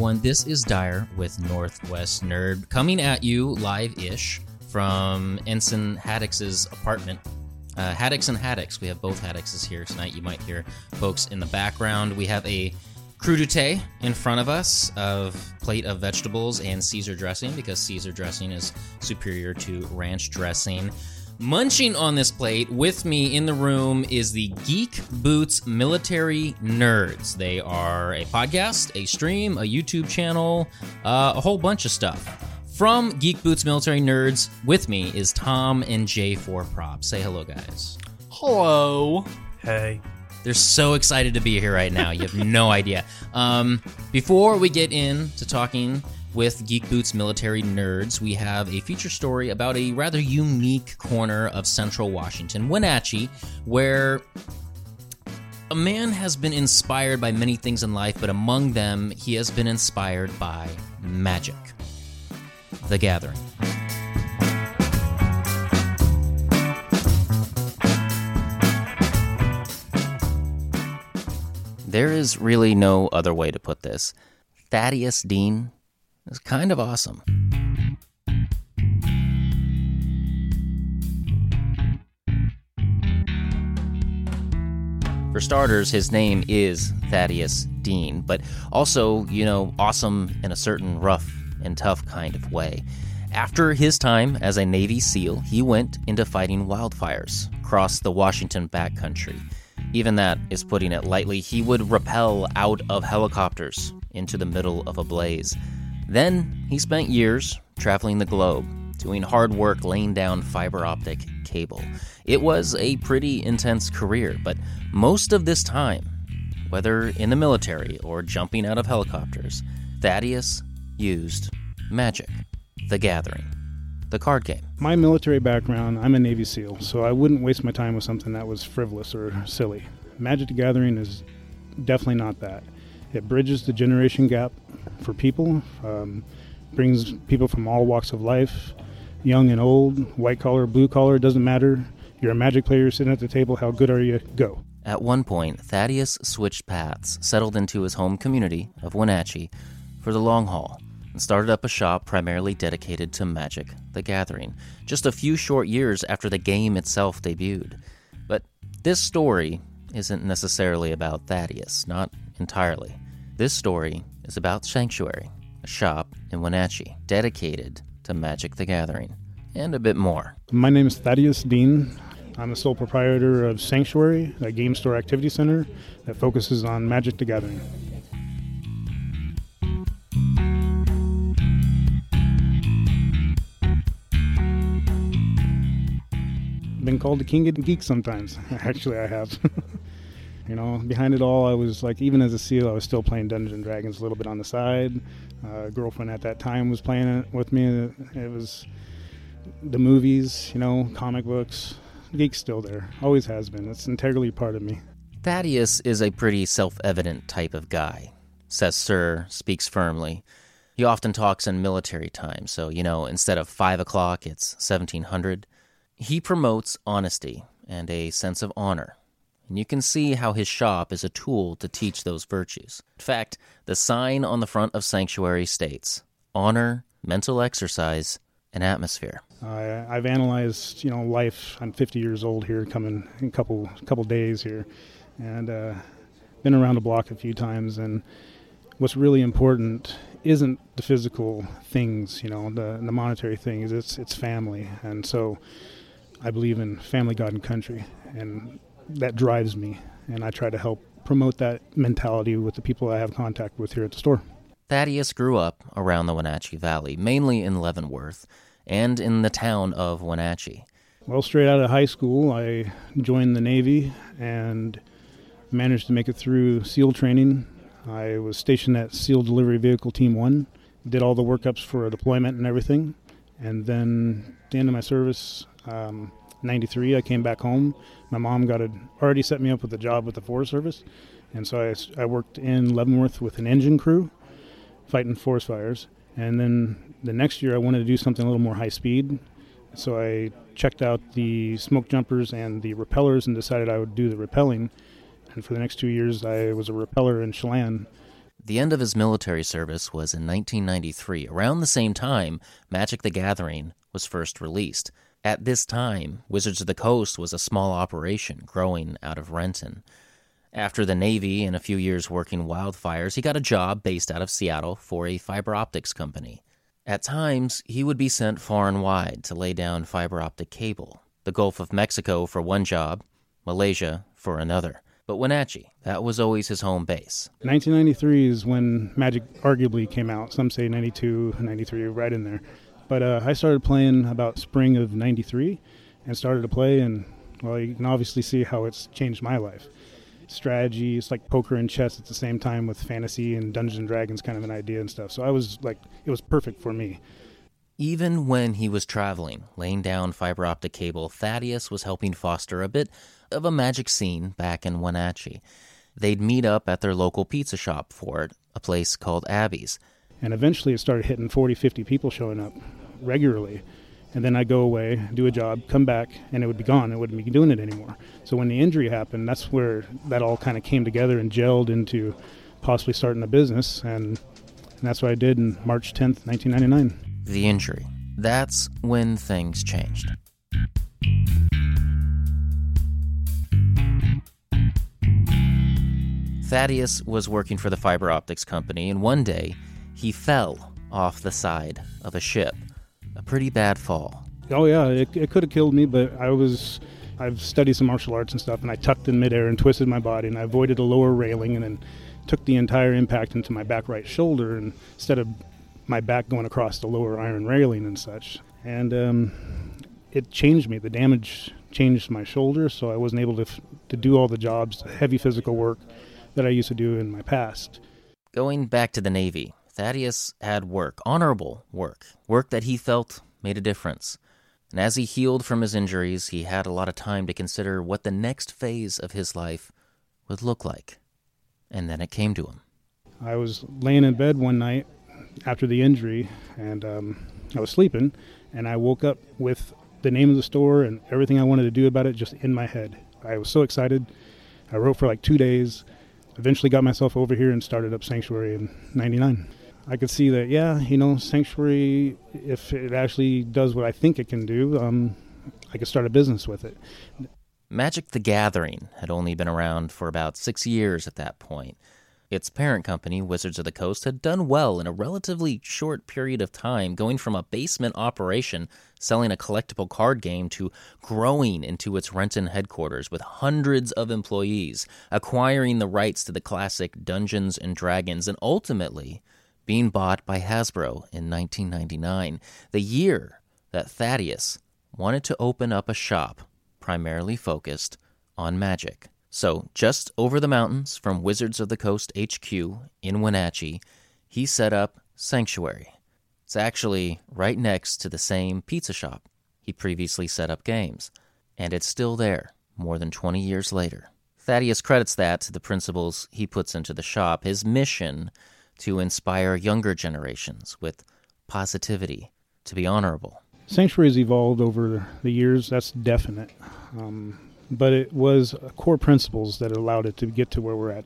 everyone. This is Dyer with Northwest Nerd coming at you live ish from Ensign Haddox's apartment. Uh, Haddox and Haddox. We have both Haddoxes here tonight. You might hear folks in the background. We have a crudité in front of us of plate of vegetables and Caesar dressing because Caesar dressing is superior to ranch dressing. Munching on this plate with me in the room is the Geek Boots Military Nerds. They are a podcast, a stream, a YouTube channel, uh, a whole bunch of stuff. From Geek Boots Military Nerds, with me is Tom and J4 Prop. Say hello, guys. Hello. Hey. They're so excited to be here right now. You have no idea. Um, before we get into talking with Geek Boots Military Nerds, we have a feature story about a rather unique corner of central Washington, Wenatchee, where a man has been inspired by many things in life, but among them, he has been inspired by magic. The Gathering. There is really no other way to put this. Thaddeus Dean is kind of awesome. For starters, his name is Thaddeus Dean, but also, you know, awesome in a certain rough and tough kind of way. After his time as a Navy SEAL, he went into fighting wildfires across the Washington backcountry. Even that is putting it lightly. He would rappel out of helicopters into the middle of a blaze. Then he spent years traveling the globe, doing hard work laying down fiber optic cable. It was a pretty intense career, but most of this time, whether in the military or jumping out of helicopters, Thaddeus used magic, the gathering, the card game. My military background, I'm a Navy SEAL, so I wouldn't waste my time with something that was frivolous or silly. Magic the Gathering is definitely not that. It bridges the generation gap for people, um, brings people from all walks of life, young and old, white collar, blue collar, doesn't matter. You're a magic player sitting at the table, how good are you? Go. At one point, Thaddeus switched paths, settled into his home community of Wenatchee for the long haul, and started up a shop primarily dedicated to Magic the Gathering, just a few short years after the game itself debuted. But this story isn't necessarily about Thaddeus, not entirely. This story is about Sanctuary, a shop in Wenatchee dedicated to Magic the Gathering, and a bit more. My name is Thaddeus Dean. I'm the sole proprietor of Sanctuary, a game store activity center that focuses on Magic the Gathering. Been called the king of the geeks sometimes. Actually, I have. you know, behind it all, I was like, even as a SEAL, I was still playing Dungeons and Dragons a little bit on the side. Uh, girlfriend at that time was playing it with me. It was the movies, you know, comic books. Geek's still there. Always has been. It's integrally part of me. Thaddeus is a pretty self evident type of guy, says Sir, speaks firmly. He often talks in military time, so, you know, instead of 5 o'clock, it's 1700. He promotes honesty and a sense of honor, and you can see how his shop is a tool to teach those virtues. In fact, the sign on the front of Sanctuary states honor, mental exercise, and atmosphere. Uh, I've analyzed, you know, life. I'm 50 years old here, coming in a couple couple days here, and uh, been around the block a few times. And what's really important isn't the physical things, you know, the the monetary things. It's it's family, and so I believe in family, God, and country, and that drives me. And I try to help promote that mentality with the people I have contact with here at the store. Thaddeus grew up around the Wenatchee Valley, mainly in Leavenworth and in the town of Wenatchee. Well, straight out of high school, I joined the Navy and managed to make it through SEAL training. I was stationed at SEAL Delivery Vehicle Team 1, did all the workups for a deployment and everything. And then at the end of my service, um, 93, I came back home. My mom got a, already set me up with a job with the Forest Service. And so I, I worked in Leavenworth with an engine crew fighting forest fires. And then the next year, I wanted to do something a little more high speed. So I checked out the smoke jumpers and the rappellers and decided I would do the rappelling. And for the next two years, I was a rappeller in Chelan. The end of his military service was in 1993, around the same time Magic the Gathering was first released. At this time, Wizards of the Coast was a small operation growing out of Renton. After the Navy and a few years working wildfires, he got a job based out of Seattle for a fiber optics company. At times, he would be sent far and wide to lay down fiber optic cable, the Gulf of Mexico for one job, Malaysia for another. But Wenatchee, that was always his home base. 1993 is when Magic arguably came out. Some say 92, 93, right in there. But uh, I started playing about spring of 93 and started to play, and well, you can obviously see how it's changed my life. Strategy, it's like poker and chess at the same time with fantasy and Dungeons and Dragons kind of an idea and stuff. So I was like, it was perfect for me. Even when he was traveling, laying down fiber optic cable, Thaddeus was helping foster a bit of a magic scene back in Wenatchee. They'd meet up at their local pizza shop for it, a place called Abby's. And eventually it started hitting 40, 50 people showing up regularly. And then I'd go away, do a job, come back, and it would be gone. It wouldn't be doing it anymore. So when the injury happened, that's where that all kind of came together and gelled into possibly starting a business. And, and that's what I did in March 10th, 1999 the injury. That's when things changed. Thaddeus was working for the fiber optics company, and one day he fell off the side of a ship. A pretty bad fall. Oh, yeah, it, it could have killed me, but I was. I've studied some martial arts and stuff, and I tucked in midair and twisted my body, and I avoided a lower railing, and then took the entire impact into my back right shoulder. And instead of my back going across the lower iron railing and such. And um, it changed me. The damage changed my shoulder, so I wasn't able to, f- to do all the jobs, heavy physical work that I used to do in my past. Going back to the Navy, Thaddeus had work, honorable work, work that he felt made a difference. And as he healed from his injuries, he had a lot of time to consider what the next phase of his life would look like. And then it came to him. I was laying in bed one night after the injury, and um, I was sleeping, and I woke up with the name of the store and everything I wanted to do about it just in my head. I was so excited. I wrote for like two days. Eventually, got myself over here and started up Sanctuary in '99. I could see that, yeah, you know, Sanctuary, if it actually does what I think it can do, um, I could start a business with it. Magic the Gathering had only been around for about six years at that point. Its parent company, Wizards of the Coast, had done well in a relatively short period of time, going from a basement operation selling a collectible card game to growing into its Renton headquarters with hundreds of employees, acquiring the rights to the classic Dungeons and Dragons, and ultimately being bought by Hasbro in 1999, the year that Thaddeus wanted to open up a shop primarily focused on magic. So, just over the mountains from Wizards of the Coast HQ in Wenatchee, he set up Sanctuary. It's actually right next to the same pizza shop he previously set up games, and it's still there more than 20 years later. Thaddeus credits that to the principles he puts into the shop, his mission to inspire younger generations with positivity, to be honorable. Sanctuary's evolved over the years, that's definite. Um, but it was core principles that allowed it to get to where we're at.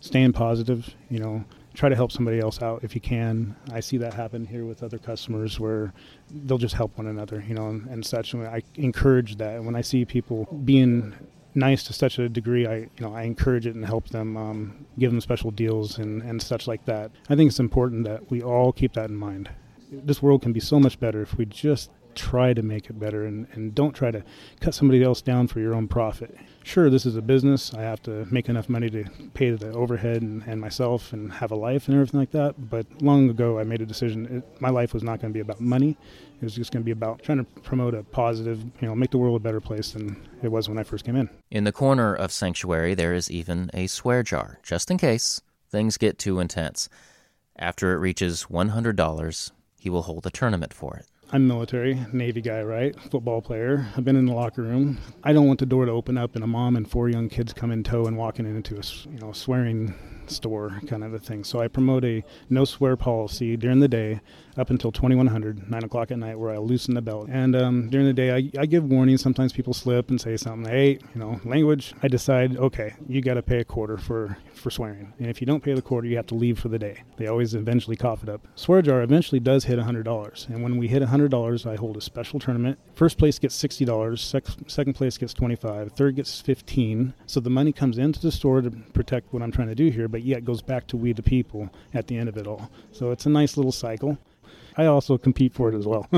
Staying positive, you know, try to help somebody else out if you can. I see that happen here with other customers where they'll just help one another, you know, and, and such. And I encourage that. When I see people being nice to such a degree, I you know I encourage it and help them, um, give them special deals and and such like that. I think it's important that we all keep that in mind. This world can be so much better if we just try to make it better and, and don't try to cut somebody else down for your own profit. Sure, this is a business. I have to make enough money to pay the overhead and, and myself and have a life and everything like that. But long ago, I made a decision. It, my life was not going to be about money. It was just going to be about trying to promote a positive, you know, make the world a better place than it was when I first came in. In the corner of Sanctuary, there is even a swear jar, just in case things get too intense. After it reaches $100, he will hold a tournament for it. I'm military, Navy guy, right? Football player. I've been in the locker room. I don't want the door to open up and a mom and four young kids come in tow and walking into a you know swearing store kind of a thing. So I promote a no swear policy during the day up until 2100, 9 o'clock at night, where I loosen the belt. And um, during the day, I, I give warnings. Sometimes people slip and say something, hey, you know, language. I decide, okay, you got to pay a quarter for, for swearing. And if you don't pay the quarter, you have to leave for the day. They always eventually cough it up. Swear jar eventually does hit $100. And when we hit $100, I hold a special tournament. First place gets $60, sec- second place gets 25 third gets 15 So the money comes into the store to protect what I'm trying to do here, but yet goes back to we the people at the end of it all. So it's a nice little cycle. I also compete for it as well.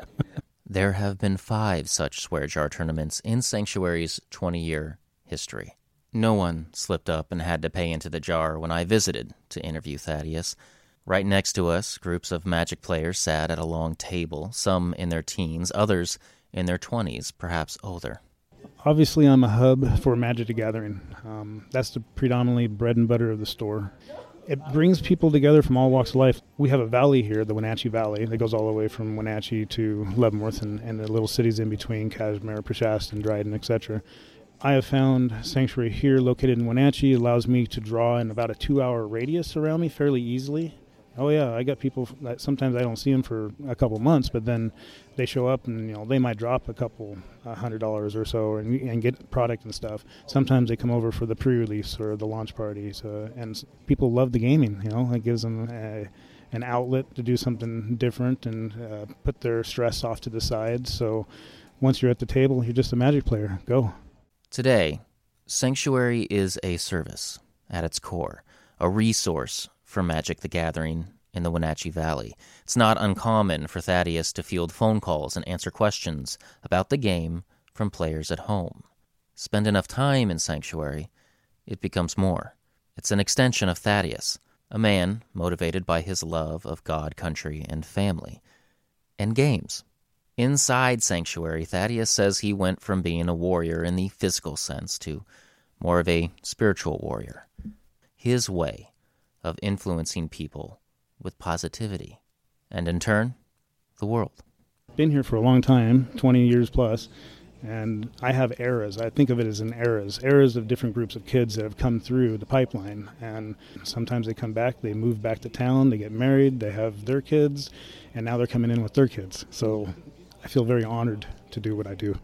there have been five such swear jar tournaments in Sanctuary's 20 year history. No one slipped up and had to pay into the jar when I visited to interview Thaddeus. Right next to us, groups of Magic players sat at a long table, some in their teens, others in their 20s, perhaps older. Obviously, I'm a hub for Magic the Gathering. Um, that's the predominantly bread and butter of the store it brings people together from all walks of life. We have a valley here, the Wenatchee Valley, that goes all the way from Wenatchee to Leavenworth and, and the little cities in between, Cashmere, Peshastin, Dryden, etc. I have found sanctuary here located in Wenatchee allows me to draw in about a two-hour radius around me fairly easily. Oh yeah, I got people that sometimes I don't see them for a couple months, but then they show up and you know they might drop a couple hundred dollars or so and, and get product and stuff. Sometimes they come over for the pre-release or the launch parties, uh, and people love the gaming. You know, it gives them a, an outlet to do something different and uh, put their stress off to the side. So once you're at the table, you're just a magic player. Go. Today, Sanctuary is a service at its core, a resource for Magic the Gathering in the Wenatchee Valley. It's not uncommon for Thaddeus to field phone calls and answer questions about the game from players at home. Spend enough time in Sanctuary, it becomes more. It's an extension of Thaddeus, a man motivated by his love of God, country, and family, and games. Inside Sanctuary, Thaddeus says he went from being a warrior in the physical sense to more of a spiritual warrior. His way of influencing people with positivity, and in turn, the world. Been here for a long time, 20 years plus, and I have eras. I think of it as in eras, eras of different groups of kids that have come through the pipeline. And sometimes they come back, they move back to town, they get married, they have their kids, and now they're coming in with their kids. So I feel very honored to do what I do.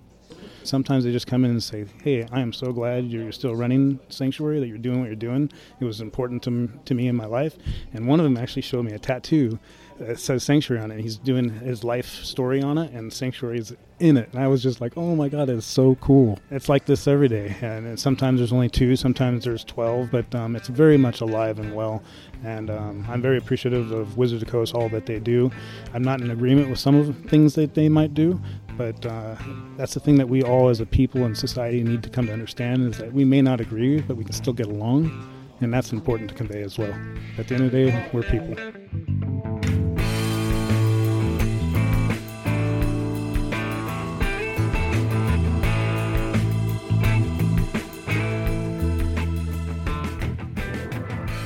Sometimes they just come in and say, "Hey, I am so glad you're still running Sanctuary, that you're doing what you're doing. It was important to, to me in my life." And one of them actually showed me a tattoo that says Sanctuary on it. He's doing his life story on it, and Sanctuary is in it. And I was just like, "Oh my God, it's so cool!" It's like this every day, and sometimes there's only two, sometimes there's twelve, but um, it's very much alive and well. And um, I'm very appreciative of Wizards of Coast, all that they do. I'm not in agreement with some of the things that they might do, but uh, that's the thing that we all, as a people and society, need to come to understand is that we may not agree, but we can still get along, and that's important to convey as well. At the end of the day, we're people.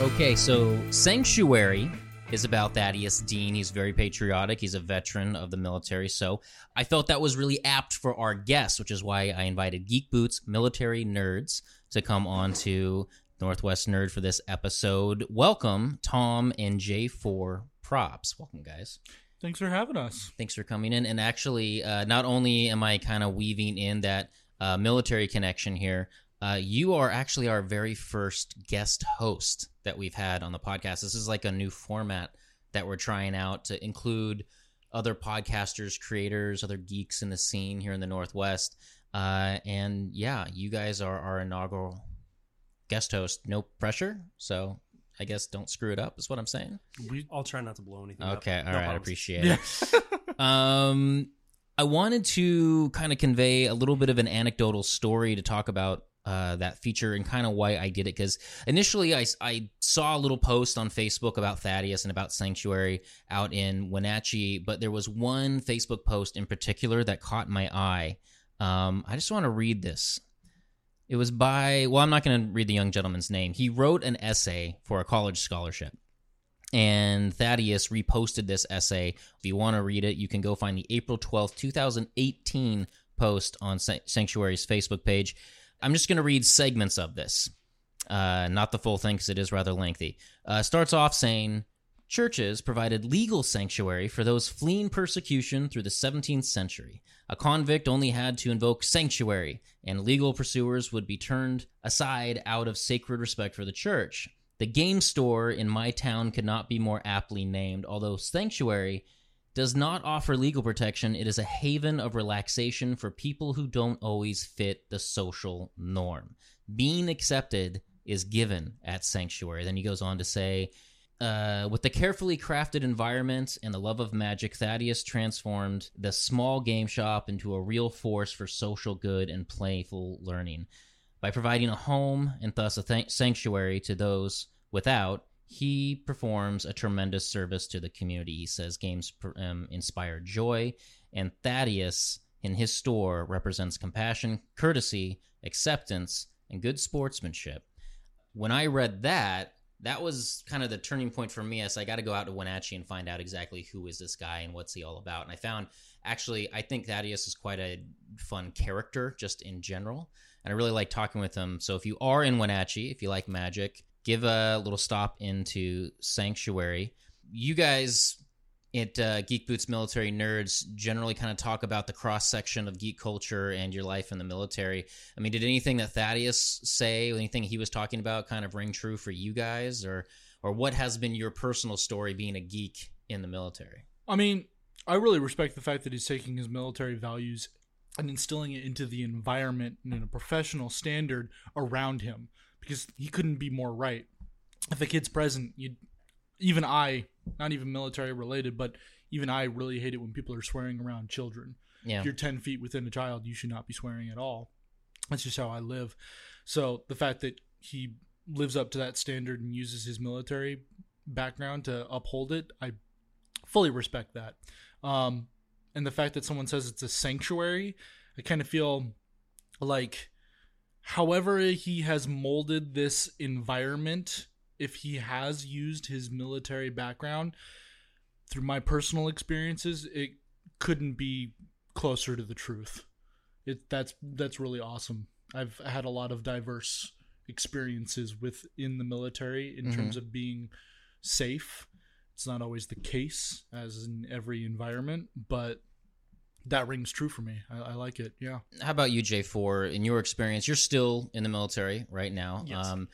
Okay, so Sanctuary is about Thaddeus Dean. He's very patriotic. He's a veteran of the military. So I felt that was really apt for our guest, which is why I invited Geek Boots military nerds to come on to Northwest Nerd for this episode. Welcome, Tom and J4 Props. Welcome, guys. Thanks for having us. Thanks for coming in. And actually, uh, not only am I kind of weaving in that uh, military connection here, uh, you are actually our very first guest host that we've had on the podcast. This is like a new format that we're trying out to include other podcasters, creators, other geeks in the scene here in the Northwest. Uh, and yeah, you guys are our inaugural guest host. No pressure. So I guess don't screw it up, is what I'm saying. We, I'll try not to blow anything okay, up. all no right, I appreciate yeah. it. um, I wanted to kind of convey a little bit of an anecdotal story to talk about uh, that feature and kind of why I did it. Because initially, I, I saw a little post on Facebook about Thaddeus and about Sanctuary out in Wenatchee, but there was one Facebook post in particular that caught my eye. Um, I just want to read this. It was by, well, I'm not going to read the young gentleman's name. He wrote an essay for a college scholarship. And Thaddeus reposted this essay. If you want to read it, you can go find the April 12th, 2018 post on Sanctuary's Facebook page. I'm just going to read segments of this. Uh, not the full thing because it is rather lengthy. Uh, starts off saying churches provided legal sanctuary for those fleeing persecution through the 17th century. A convict only had to invoke sanctuary, and legal pursuers would be turned aside out of sacred respect for the church. The game store in my town could not be more aptly named, although sanctuary does not offer legal protection. It is a haven of relaxation for people who don't always fit the social norm. Being accepted is given at sanctuary. Then he goes on to say, uh, with the carefully crafted environment and the love of magic, Thaddeus transformed the small game shop into a real force for social good and playful learning. By providing a home and thus a th- sanctuary to those without, he performs a tremendous service to the community. He says games um, inspire joy, and Thaddeus in his store represents compassion, courtesy, acceptance, and good sportsmanship. When I read that, that was kind of the turning point for me as I got to go out to Wenatchee and find out exactly who is this guy and what's he all about. And I found actually, I think Thaddeus is quite a fun character just in general. And I really like talking with him. So if you are in Wenatchee, if you like magic, give a little stop into Sanctuary. You guys at uh, Geek Boots Military Nerds generally kind of talk about the cross section of geek culture and your life in the military. I mean, did anything that Thaddeus say, anything he was talking about, kind of ring true for you guys, or or what has been your personal story being a geek in the military? I mean, I really respect the fact that he's taking his military values and instilling it into the environment and in a professional standard around him because he couldn't be more right. If a kid's present, you even I not even military related, but even I really hate it when people are swearing around children. Yeah. If you're 10 feet within a child, you should not be swearing at all. That's just how I live. So the fact that he lives up to that standard and uses his military background to uphold it, I fully respect that. Um, and the fact that someone says it's a sanctuary, I kind of feel like however he has molded this environment if he has used his military background through my personal experiences it couldn't be closer to the truth. It that's that's really awesome. I've had a lot of diverse experiences within the military in mm-hmm. terms of being safe. It's not always the case as in every environment but that rings true for me. I, I, like it. Yeah. How about you, J4? In your experience, you're still in the military right now. Yes. Um,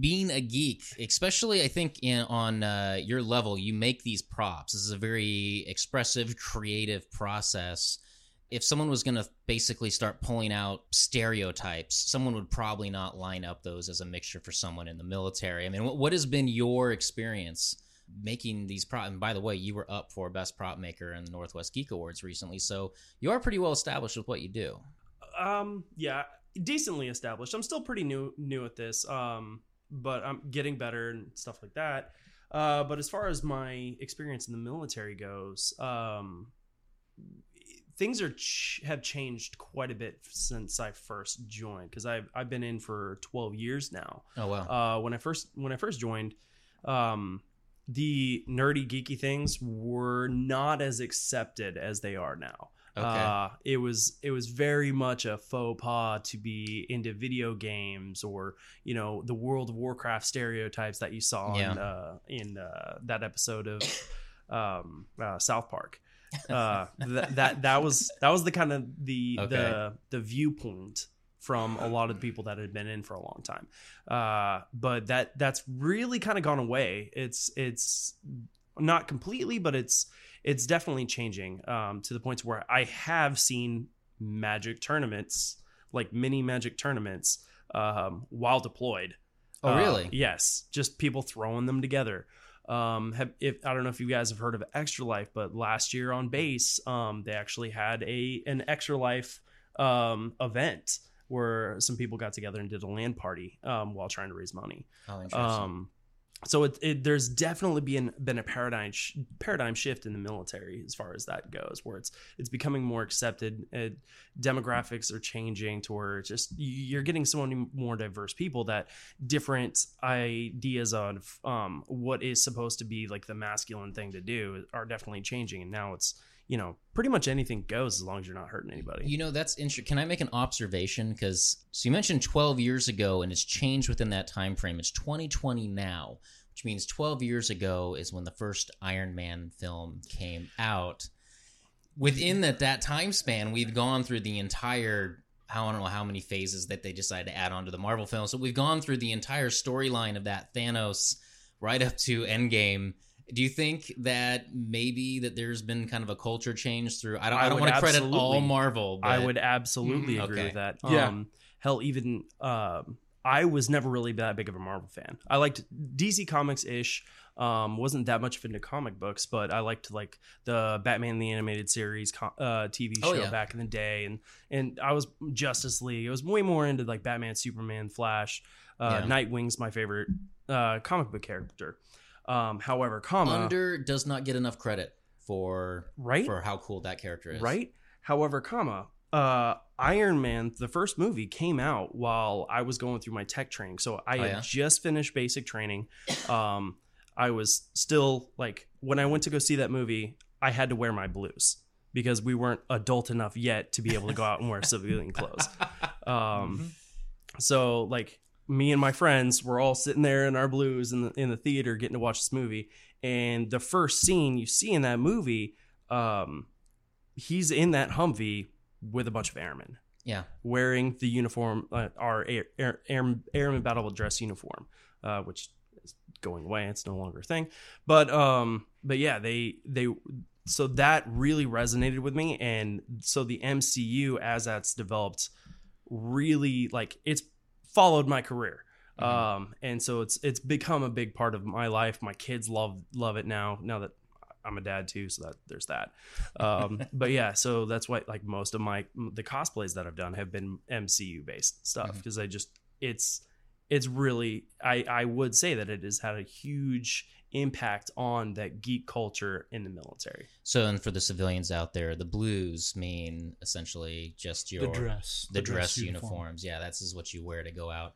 being a geek, especially I think in on uh, your level, you make these props. This is a very expressive, creative process. If someone was going to basically start pulling out stereotypes, someone would probably not line up those as a mixture for someone in the military. I mean, what, what has been your experience making these prop? And by the way, you were up for best prop maker in the Northwest Geek Awards recently, so you are pretty well established with what you do. Um, yeah, decently established. I'm still pretty new new at this. Um, but I'm getting better and stuff like that. Uh, but as far as my experience in the military goes, um, things are ch- have changed quite a bit since I first joined because I've I've been in for twelve years now. Oh wow! Uh, when I first when I first joined, um, the nerdy geeky things were not as accepted as they are now. Okay. Uh, it was it was very much a faux pas to be into video games or you know the World of Warcraft stereotypes that you saw yeah. in uh, in uh, that episode of um, uh, South Park. Uh, that, that that was that was the kind of the okay. the the viewpoint from a lot of the people that had been in for a long time. Uh, but that that's really kind of gone away. It's it's not completely, but it's it's definitely changing um, to the point where I have seen magic tournaments, like mini magic tournaments, um, while deployed. Oh, really? Uh, yes, just people throwing them together. Um, have, if I don't know if you guys have heard of Extra Life, but last year on base, um, they actually had a an Extra Life um, event where some people got together and did a LAN party um, while trying to raise money. Oh. Um, so it, it, there's definitely been been a paradigm sh- paradigm shift in the military as far as that goes, where it's it's becoming more accepted. It, demographics are changing to where just you're getting so many more diverse people that different ideas on um, what is supposed to be like the masculine thing to do are definitely changing, and now it's you know, pretty much anything goes as long as you're not hurting anybody. You know, that's interesting. Can I make an observation? Because so you mentioned 12 years ago, and it's changed within that time frame. It's 2020 now, which means 12 years ago is when the first Iron Man film came out. Within that that time span, we've gone through the entire I don't know how many phases that they decided to add on to the Marvel film. So we've gone through the entire storyline of that Thanos right up to Endgame. Do you think that maybe that there's been kind of a culture change through? I don't. I, I don't want to credit all Marvel. But, I would absolutely Mhm. agree Okay. with that. Yeah. Um, hell, even um, I was never really that big of a Marvel fan. I liked DC Comics ish. Um, wasn't that much into comic books, but I liked like the Batman the Animated Series co- uh, TV Oh, show yeah. back in the day, and and I was Justice League. I was way more into like Batman, Superman, Flash. Uh, Yeah. Nightwing's my favorite uh, comic book character. Um, however, comma Under does not get enough credit for right for how cool that character is. Right? However, comma, uh, Iron Man, the first movie came out while I was going through my tech training. So I Oh, had yeah? just finished basic training. Um, I was still like, when I went to go see that movie, I had to wear my blues because we weren't adult enough yet to be able to go out and wear civilian clothes. Um, so like me and my friends were all sitting there in our blues in the in the theater getting to watch this movie. And the first scene you see in that movie, um, he's in that Humvee with a bunch of airmen Yeah. wearing the uniform, uh, our air, air, air, airman battle dress uniform, uh, which is going away. It's no longer a thing. But um, but yeah, they they so that really resonated with me, and so the MCU as that's developed, really like it's followed my career. Mhm. Um, and so it's it's become a big part of my life. My kids love love it now. Now that I'm a dad too, so that there's that. Um, but yeah, so that's why like most of my the cosplays that I've done have been MCU based stuff because I just it's it's really I I would say that it has had a huge impact on that geek culture in the military. So, and for the civilians out there, the blues mean essentially just your the dress, the dress, uniforms. Yeah, that's is what you wear to go out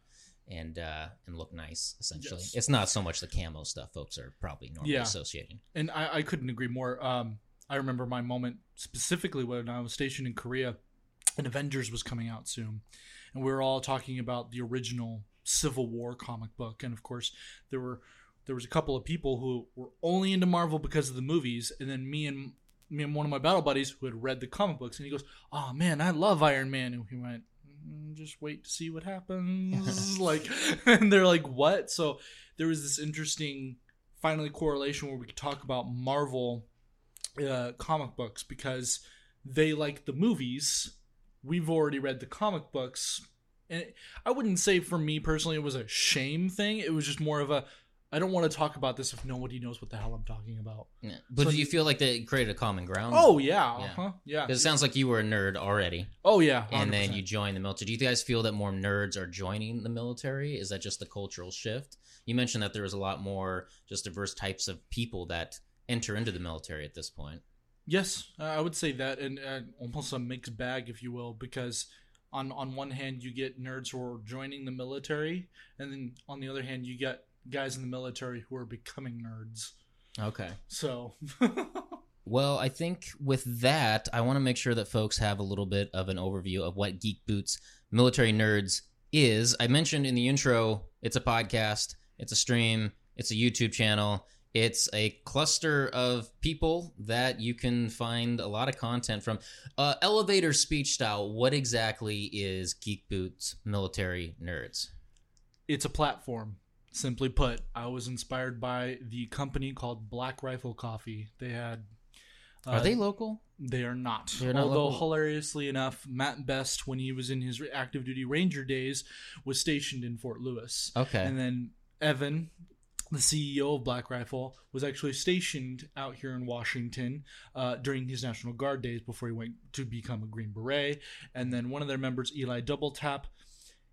and uh and look nice. Essentially, Yes. it's not so much the camo stuff folks are probably normally Yeah. associating. and I, I couldn't agree more. Um, I remember my moment specifically when I was stationed in Korea, and Avengers was coming out soon, and we were all talking about the original Civil War comic book, and of course there were there was a couple of people who were only into Marvel because of the movies, and then me and me and one of my battle buddies who had read the comic books, and he goes, "Oh man, I love Iron Man," and we went. "Mm, Just wait to see what happens. like, and they're like, "What?" So there was this interesting finally correlation where we could talk about Marvel uh, comic books because they like the movies. We've already read the comic books, and I wouldn't say for me personally it was a shame thing. It was just more of a I don't want to talk about this if nobody knows what the hell I'm talking about. Yeah. But So do you feel like they created a common ground? Oh yeah, Yeah. uh-huh, yeah. Because it sounds like you were a nerd already, Oh yeah, and then you joined the military. Do you guys feel that more nerds are joining the military? Is that just the cultural shift? You mentioned that there was a lot more just diverse types of people that enter into the military at this point. Yes, I would say that, and uh, almost a mixed bag, if you will, because on on one hand you get nerds who are joining the military, and then on the other hand you get guys in the military who are becoming nerds. Okay. So, Well, I think with that, I want to make sure that folks have a little bit of an overview of what Geek Boots Military Nerds is. I mentioned in the intro, it's a podcast, it's a stream, it's a YouTube channel. It's a cluster of people that you can find a lot of content from. Uh, elevator speech style, what exactly is Geek Boots Military Nerds? it's a platform. Simply put, I was inspired by the company called Black Rifle Coffee. They had. Are they local? They are not. They're not Although local? hilariously enough, Matt Best, when he was in his active duty ranger days, was stationed in Fort Lewis. Okay. And then Evan, the CEO of Black Rifle, was actually stationed out here in Washington uh, during his National Guard days before he went to become a Green Beret. And then one of their members, Eli Double Tap,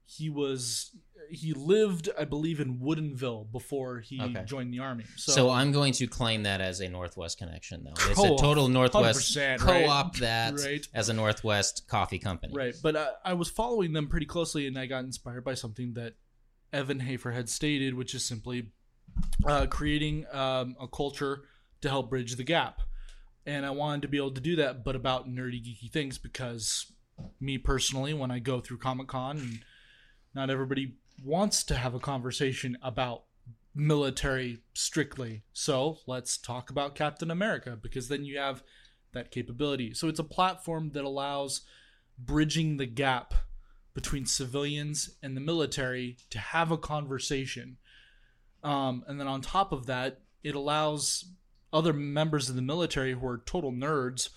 he was he lived, I believe, in Woodinville before he Okay. joined the army. So, So, I'm going to claim that as a Northwest connection, though. It's a Co-op, total Northwest 100%, right? co-op that Right. as a Northwest coffee company. Right, but uh, I was following them pretty closely, and I got inspired by something that Evan Hafer had stated, which is simply uh, creating um, a culture to help bridge the gap. and I wanted to be able to do that, but about nerdy geeky things because me personally, when I go through Comic Con, not everybody wants to have a conversation about military strictly. So let's talk about Captain America because then you have that capability. So it's a platform that allows bridging the gap between civilians and the military to have a conversation. Um, and then on top of that, it allows other members of the military who are total nerds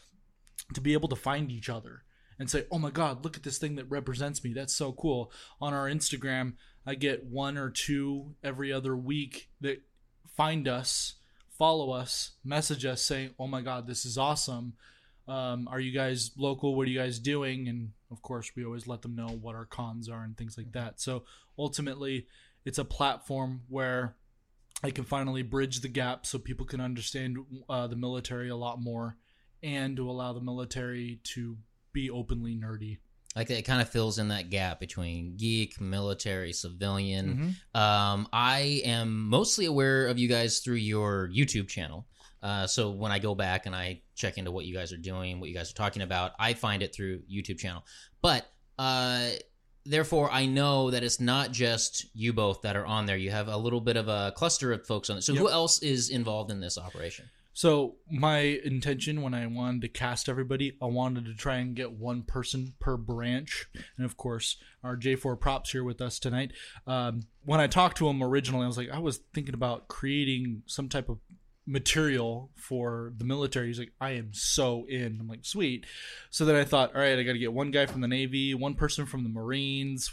to be able to find each other and say, "Oh my God, look at this thing that represents me. That's so cool." On our Instagram, I get one or two every other week that find us, follow us, message us saying, "Oh my God, this is awesome." Um, are you guys local? What are you guys doing? And of course, we always let them know what our cons are and things like that. So ultimately, it's a platform where I can finally bridge the gap so people can understand uh, the military a lot more and to allow the military to be openly nerdy. Like it kind of fills in that gap between geek, military, civilian. Mm-hmm. Um, I am mostly aware of you guys through your YouTube channel. Uh, so when I go back and I check into what you guys are doing, what you guys are talking about, I find it through YouTube channel. But uh, therefore, I know that it's not just you both that are on there. You have a little bit of a cluster of folks on it. So who else is involved in this operation? So my intention when I wanted to cast everybody, I wanted to try and get one person per branch, and of course our J4 props here with us tonight. Um, when I talked to him originally, I was like, I was thinking about creating some type of material for the military. He's like, I am so in. I'm like, sweet. So then I thought, all right, I got to get one guy from the Navy, one person from the Marines,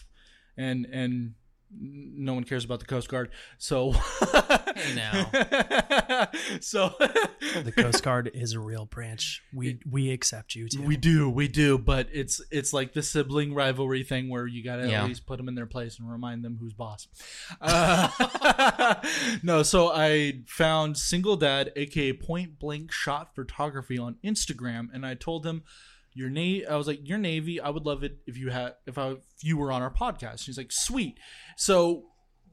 and and no one cares about the Coast Guard. So Hey, now. so The Coast Guard is a real branch. We we accept you too. we do, we do, but it's it's like the sibling rivalry thing where you gotta Yeah. at least put them in their place and remind them who's boss. Uh, no, so I found single dad, aka point blank shot photography on Instagram, and I told him. Your navy, I was like, your navy. I would love it if you had, if I, if you were on our podcast. she's like, sweet. So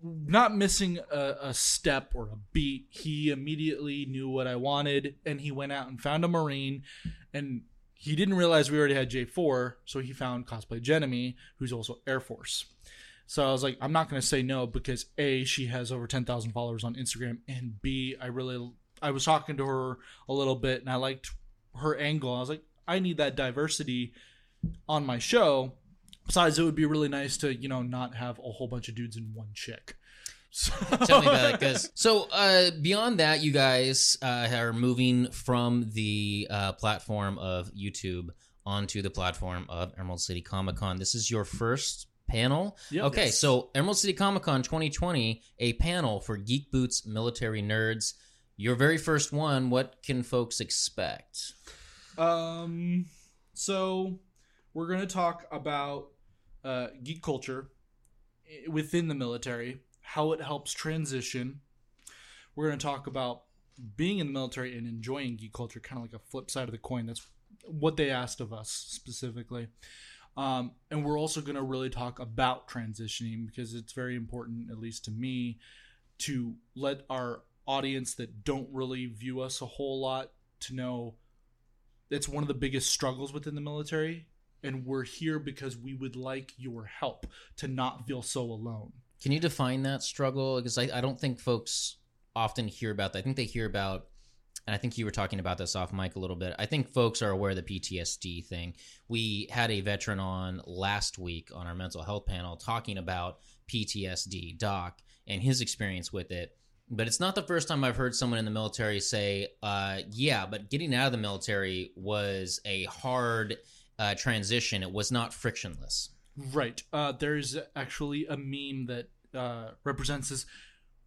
not missing a, a step or a beat. He immediately knew what I wanted, and he went out and found a marine, and he didn't realize we already had J four, so he found cosplay Jenemy, who's also Air Force. So I was like, I'm not going to say no because a she has over ten thousand followers on Instagram, and b I really I was talking to her a little bit, and I liked her angle. I was like, I need that diversity on my show. Besides, it would be really nice to you know not have a whole bunch of dudes and one chick. So, Tell me about it, because so uh, beyond that, you guys uh, are moving from the uh, platform of YouTube onto the platform of Emerald City Comic Con. This is your first panel. Yep. okay, Yes. so Emerald City Comic Con 2020, a panel for Geek Boots military nerds. Your very first one. What can folks expect? Um, so we're gonna talk about uh, geek culture within the military, how it helps transition. We're gonna talk about being in the military and enjoying geek culture, kind of like a flip side of the coin. That's what they asked of us specifically. Um, and we're also going to really talk about transitioning because it's very important, at least to me, to let our audience that don't really view us a whole lot to know it's one of the biggest struggles within the military and we're here because we would like your help to not feel so alone Can you define that struggle? Because I, I don't think folks often hear about that. I think they hear about, and I think you were talking about this off mic a little bit. I think folks are aware of the PTSD thing. We had a veteran on last week on our mental health panel talking about PTSD, Doc, and his experience with it. But it's not the first time I've heard someone in the military say, uh, yeah, but getting out of the military was a hard uh, transition. It was not frictionless. right uh, there's actually a meme that uh, represents this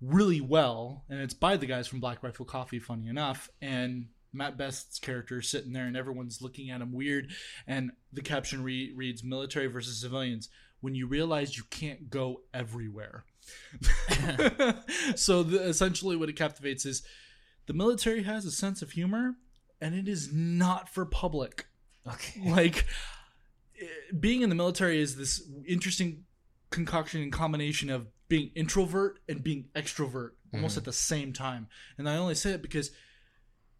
really well and it's by the guys from black rifle coffee funny enough and matt best's character is sitting there and everyone's looking at him weird and the caption re- reads military versus civilians when you realize you can't go everywhere so the, essentially what it captivates is the military has a sense of humor and it is not for public. Okay. like eh, being in the military is this interesting concoction and combination of being introvert and being extrovert almost at the same time. And i only say it because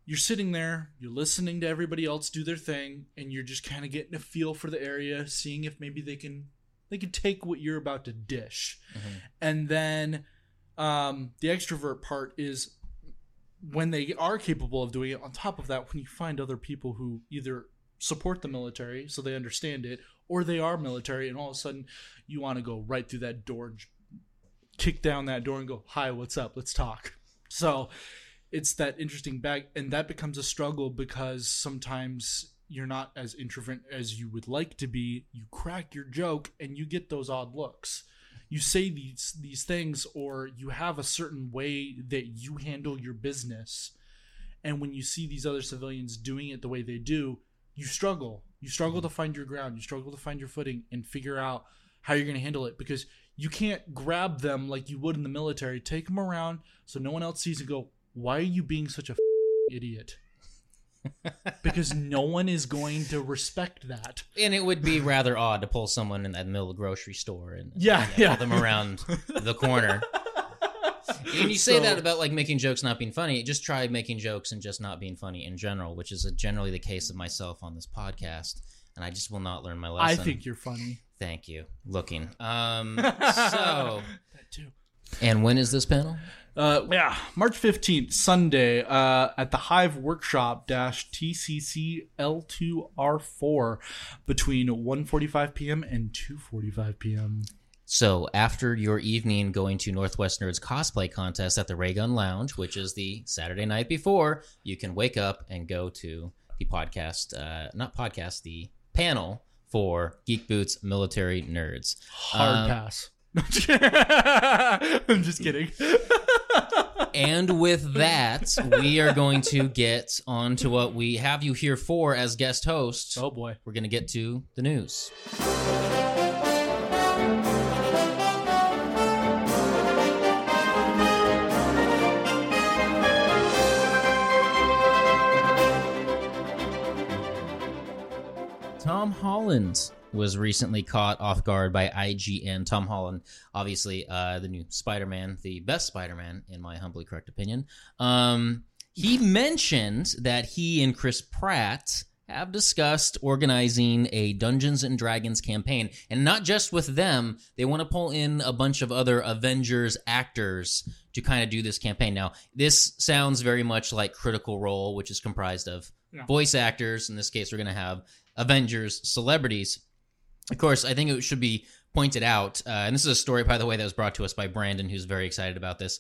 you're sitting there, you're listening to everybody else do their thing, and you're just kind of getting a feel for the area, seeing if maybe they can they can take what you're about to dish. Mm-hmm. And then um, the extrovert part is when they are capable of doing it. On top of that, when you find other people who either support the military so they understand it, or they are military, and all of a sudden you want to go right through that door, kick down that door, and go, "Hi, what's up? Let's talk." So it's that interesting back, and that becomes a struggle because sometimes you're not as introvert as you would like to be. You crack your joke, and you get those odd looks. You say these these things, or you have a certain way that you handle your business, and when you see these other civilians doing it the way they do, you struggle. You struggle to find your ground. You struggle to find your footing and figure out how you're going to handle it because you can't grab them like you would in the military, take them around so no one else sees and go, why are you being such a idiot? Because no one is going to respect that. And it would be rather odd to pull someone in that middle of the grocery store and yeah, yeah. pull them around the corner. And you say So- that about like making jokes not being funny. Just try making jokes and just not being funny in general, which is generally the case of myself on this podcast. And I just will not learn my lesson. I think you're funny. Thank you. Looking. Um. So, That too. and when is this panel? Uh, yeah, March 15th, Sunday, uh, at the Hive Workshop dash TCC L2R4 between 1.45 p.m. and 2.45 p.m. So after your evening going to Northwest Nerds cosplay contest at the Raygun Lounge, which is the Saturday night before, you can wake up and go to the podcast, uh, not podcast, the panel for Geek Boots Military Nerds. Hard Um, pass. I'm just kidding. And with that, we are going to get on to what we have you here for as guest host. oh boy. We're going to get to the news. Tom Holland was recently caught off guard by IGN. Tom Holland, obviously, uh, the new Spider-Man, the best Spider-Man in my humbly correct opinion. Um, he mentioned that he and Chris Pratt have discussed organizing a Dungeons and Dragons campaign, and not just with them. They want to pull in a bunch of other Avengers actors to kind of do this campaign. Now, this sounds very much like Critical Role, which is comprised of Yeah. voice actors. In this case, we're going to have Avengers celebrities. Of course, I think it should be pointed out, uh, and this is a story, by the way, that was brought to us by Brandon, who's very excited about this.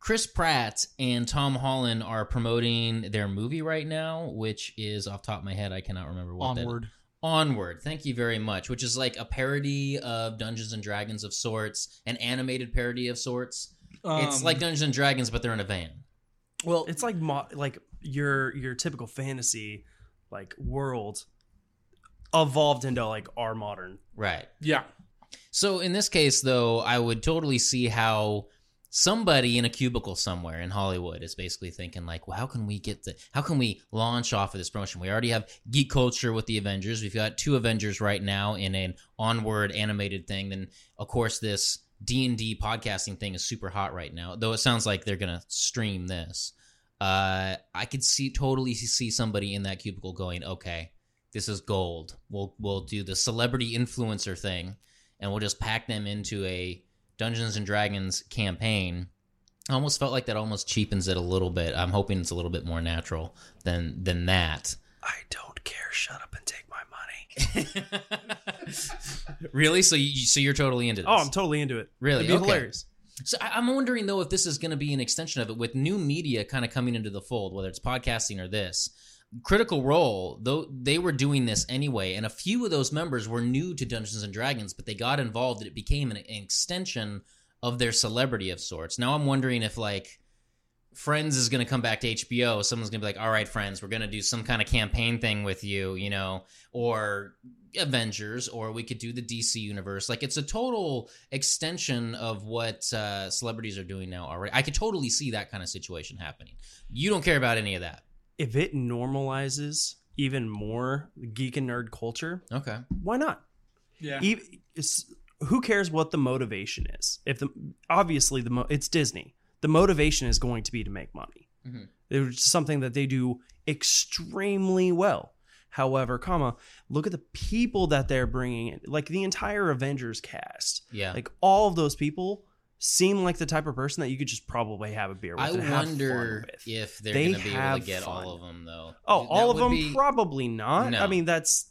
Chris Pratt and Tom Holland are promoting their movie right now, which is off the top of my head, I cannot remember what that- Onward. Onward. Thank you very much. Which is like a parody of Dungeons and Dragons of sorts, an animated parody of sorts. it's Um, like Dungeons and Dragons, but they're in a van. well, It's like mo- like your your typical fantasy like world evolved into like our modern. Right. yeah. So in this case, though, I would totally see how somebody in a cubicle somewhere in Hollywood is basically thinking like, well, how can we get the, how can we launch off of this promotion? We already have geek culture with the Avengers. We've got two Avengers right now in an onward animated thing. Then of course this D and D podcasting thing is super hot right now. Though it sounds like they're gonna stream this. Uh, I could see totally see somebody in that cubicle going, okay, this is gold. We'll we'll do the celebrity influencer thing, and we'll just pack them into a Dungeons and Dragons campaign. I almost felt like that almost cheapens it a little bit. I'm hoping it's a little bit more natural than than that. I don't care. Shut up and take my money. really? So you so you're totally into oh, this? Oh, I'm totally into it. Really? It'd be Okay. hilarious. So I- I'm wondering though if this is going to be an extension of it with new media kind of coming into the fold, whether it's podcasting or this. Critical Role, though they were doing this anyway, and a few of those members were new to Dungeons and Dragons, but they got involved and it became an, an extension of their celebrity of sorts. Now I'm wondering if like Friends is going to come back to HBO, someone's going to be like, "All right, Friends, we're going to do some kind of campaign thing with you," you know, or Avengers, or we could do the DC universe. Like it's a total extension of what uh, celebrities are doing now already. I could totally see that kind of situation happening. You don't care about any of that. If it normalizes even more geek and nerd culture, Okay. why not? Yeah. Ev- it's- who cares what the motivation is? If the obviously the mo- it's Disney, the motivation is going to be to make money. Mhm. It's something that they do extremely well. However, comma, look at the people that they're bringing in. Like the entire Avengers cast. Yeah. Like all of those people seem like the type of person that you could just probably have a beer with. I wonder if they're They going to be able to get fun. all of them, though. Oh, That all of them be- probably not. No. I mean, that's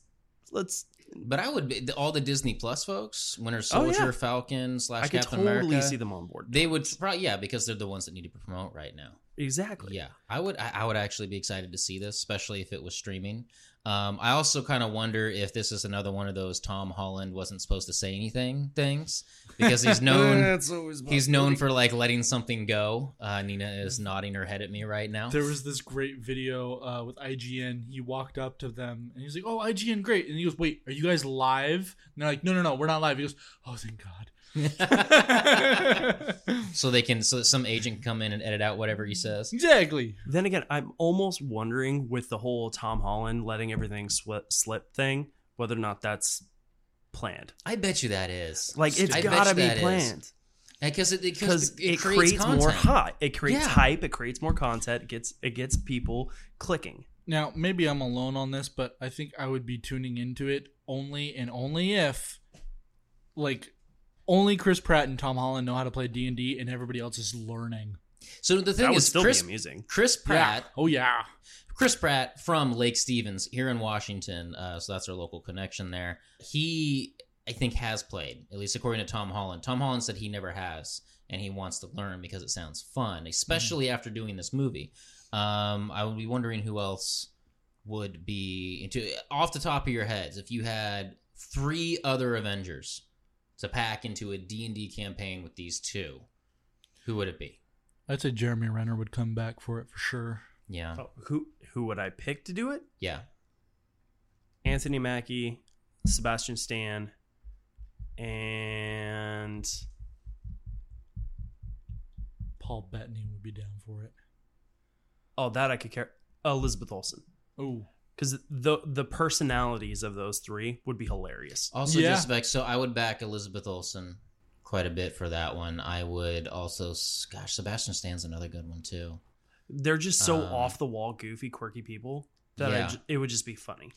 let's. But I would be all the Disney Plus folks, Winter Soldier, Oh, yeah. Falcon slash I could Captain totally America. see them on board. They would probably yeah, because they're the ones that need to promote right now. exactly. Yeah, I would. I, I would actually be excited to see this, especially if it was streaming. Um, I also kind of wonder if this is another one of those Tom Holland wasn't supposed to say anything things because he's known always he's known for like letting something go. Uh, Nina is nodding her head at me right now. There was this great video uh, with IGN. He walked up to them and he's like, "Oh, IGN, great!" And he goes, "Wait, are you guys live?" And they're like, "No, no, no, we're not live." He goes, "Oh, thank God." so they can so that some agent can come in and edit out whatever he says. exactly. Then again, I'm almost wondering with the whole Tom Holland letting everything slip, slip thing, whether or not that's planned. I bet you that is Like it's I gotta be that is. planned because it because because it, creates, more hot. It creates Yeah. hype. It creates more content. It gets it gets people clicking. Now, maybe I'm alone on this, but I think I would be tuning into it only and only if, like, only Chris Pratt and Tom Holland know how to play D and D, and everybody else is learning. So the thing That would is, still Chris, be amusing. Chris Pratt, Yeah. Oh yeah. Chris Pratt from Lake Stevens here in Washington, uh, so that's our local connection there. He, I think, has played at least according to Tom Holland. Tom Holland said he never has, and he wants to learn because it sounds fun, especially after doing this movie. Um, I would be wondering who else would be into off the top of your heads if you had three other Avengers to pack into a D and D campaign with these two. Who would it be? I'd say Jeremy Renner would come back for it for sure. Yeah, Oh, who who would I pick to do it? yeah. Anthony Mackie, Sebastian Stan, and Paul Bettany would be down for it. oh, that I could care. Elizabeth Olsen, Oh, because the the personalities of those three would be hilarious. Also, Yeah. just back. So I would back Elizabeth Olsen quite a bit for that one. I would also, gosh, Sebastian Stan's another good one too. They're just so Um, off the wall, goofy, quirky people that Yeah. ju- it would just be funny,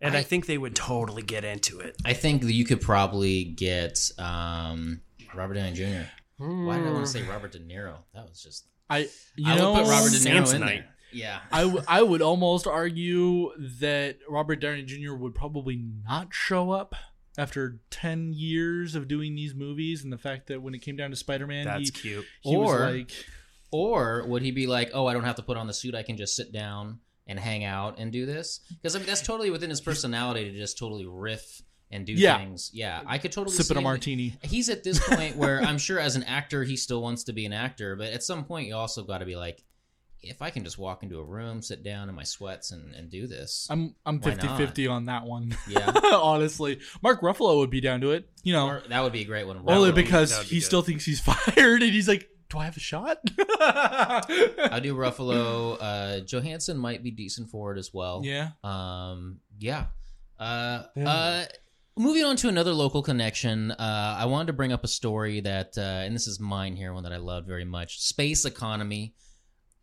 and I- I, think they would totally get into it. I think you could probably get um, Robert Downey Jr. Why did I want to say Robert De Niro? That was just. I you I know would put Robert De Niro in there. Yeah. I, w- I would almost argue that Robert Downey Jr. would probably not show up after 10 years of doing these movies and the fact that when it came down to Spider-Man That's he, cute. he Or- was like Or would he be like, oh, I don't have to put on the suit. I can just sit down and hang out and do this? Because I mean, that's totally within his personality to just totally riff and do Yeah. things. Yeah, I could totally sipping a martini. he's at this point where I'm sure as an actor he still wants to be an actor, but at some point you also got to be like, if I can just walk into a room, sit down in my sweats, and, and do this, I'm I'm Why 50-50 on that one. Yeah. Honestly, Mark Ruffalo would be down to it. You know, Or- that would be a great one. only because be he good. still thinks he's fired and he's like, "Do I have a shot?" I do Ruffalo. Uh, Johansson might be decent for it as well. yeah. Um, yeah. Uh, Yeah. uh, moving on to another local connection. Uh, I wanted to bring up a story that, uh, and this is mine here, one that I love very much. Space economy.